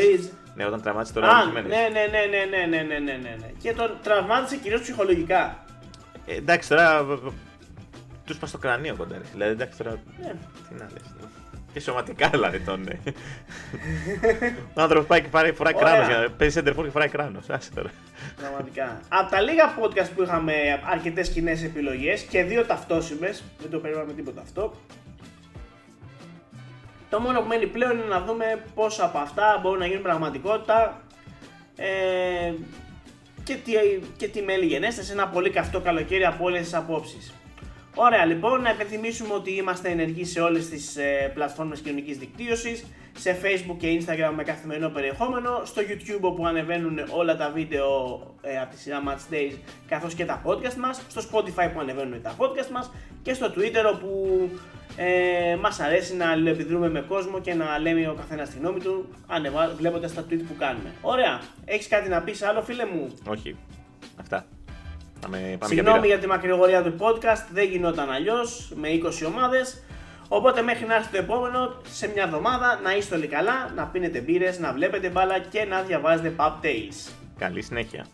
Ναι, όταν τραυμάτισε τώρα όλοι ναι, Χιμένε. Ναι, ναι, ναι, ναι, ναι, ναι, ναι, ναι, ναι. Και τον τραυμάτισε κυρίως ψυχολογικά. Ε, εντάξει, τώρα τους πας στο κρανίο κοντά. ρε. Δηλαδή, εντάξει, τώρα. Ναι. Τι να λες. Και σωματικά δηλαδή τον. ναι. Ο άνθρωπος πάει και πάρει, φοράει Ωραία. κράνος. για να Παίζει center for και φοράει κράνος. Άσε τώρα. Πραγματικά. Από τα λίγα podcast που είχαμε αρκετές κοινές επιλογές και δύο ταυτόσιμε, δεν το περιμέναμε τίποτα αυτό. Το μόνο που μένει πλέον είναι να δούμε πόσα από αυτά μπορούν να γίνουν πραγματικότητα ε, και, τι, και τι μέλη γενέστε σε ένα πολύ καυτό καλοκαίρι από όλες τις απόψεις. Ωραία λοιπόν, να υπενθυμίσουμε ότι είμαστε ενεργοί σε όλες τις ε, πλατφόρμες κοινωνικής δικτύωσης, σε facebook και instagram με καθημερινό περιεχόμενο, στο youtube όπου ανεβαίνουν όλα τα βίντεο ε, από τη σειρά Match Days καθώς και τα podcast μας, στο spotify που ανεβαίνουν τα podcast μας και στο twitter όπου ε, μας αρέσει να αλληλεπιδρούμε με κόσμο και να λέμε ο καθένας τη γνώμη του ανεβα... βλέποντας τα tweet που κάνουμε. Ωραία, έχεις κάτι να πεις άλλο φίλε μου; Όχι. Αυτά. Πάμε, πάμε για Συγγνώμη πείρα. για τη μακρηγορία του podcast, δεν γινόταν αλλιώς με 20 ομάδες. Οπότε μέχρι να έρθει το επόμενο, σε μια εβδομάδα να είστε όλοι καλά, να πίνετε μπύρες, να βλέπετε μπάλα και να διαβάζετε pub tales. Καλή συνέχεια.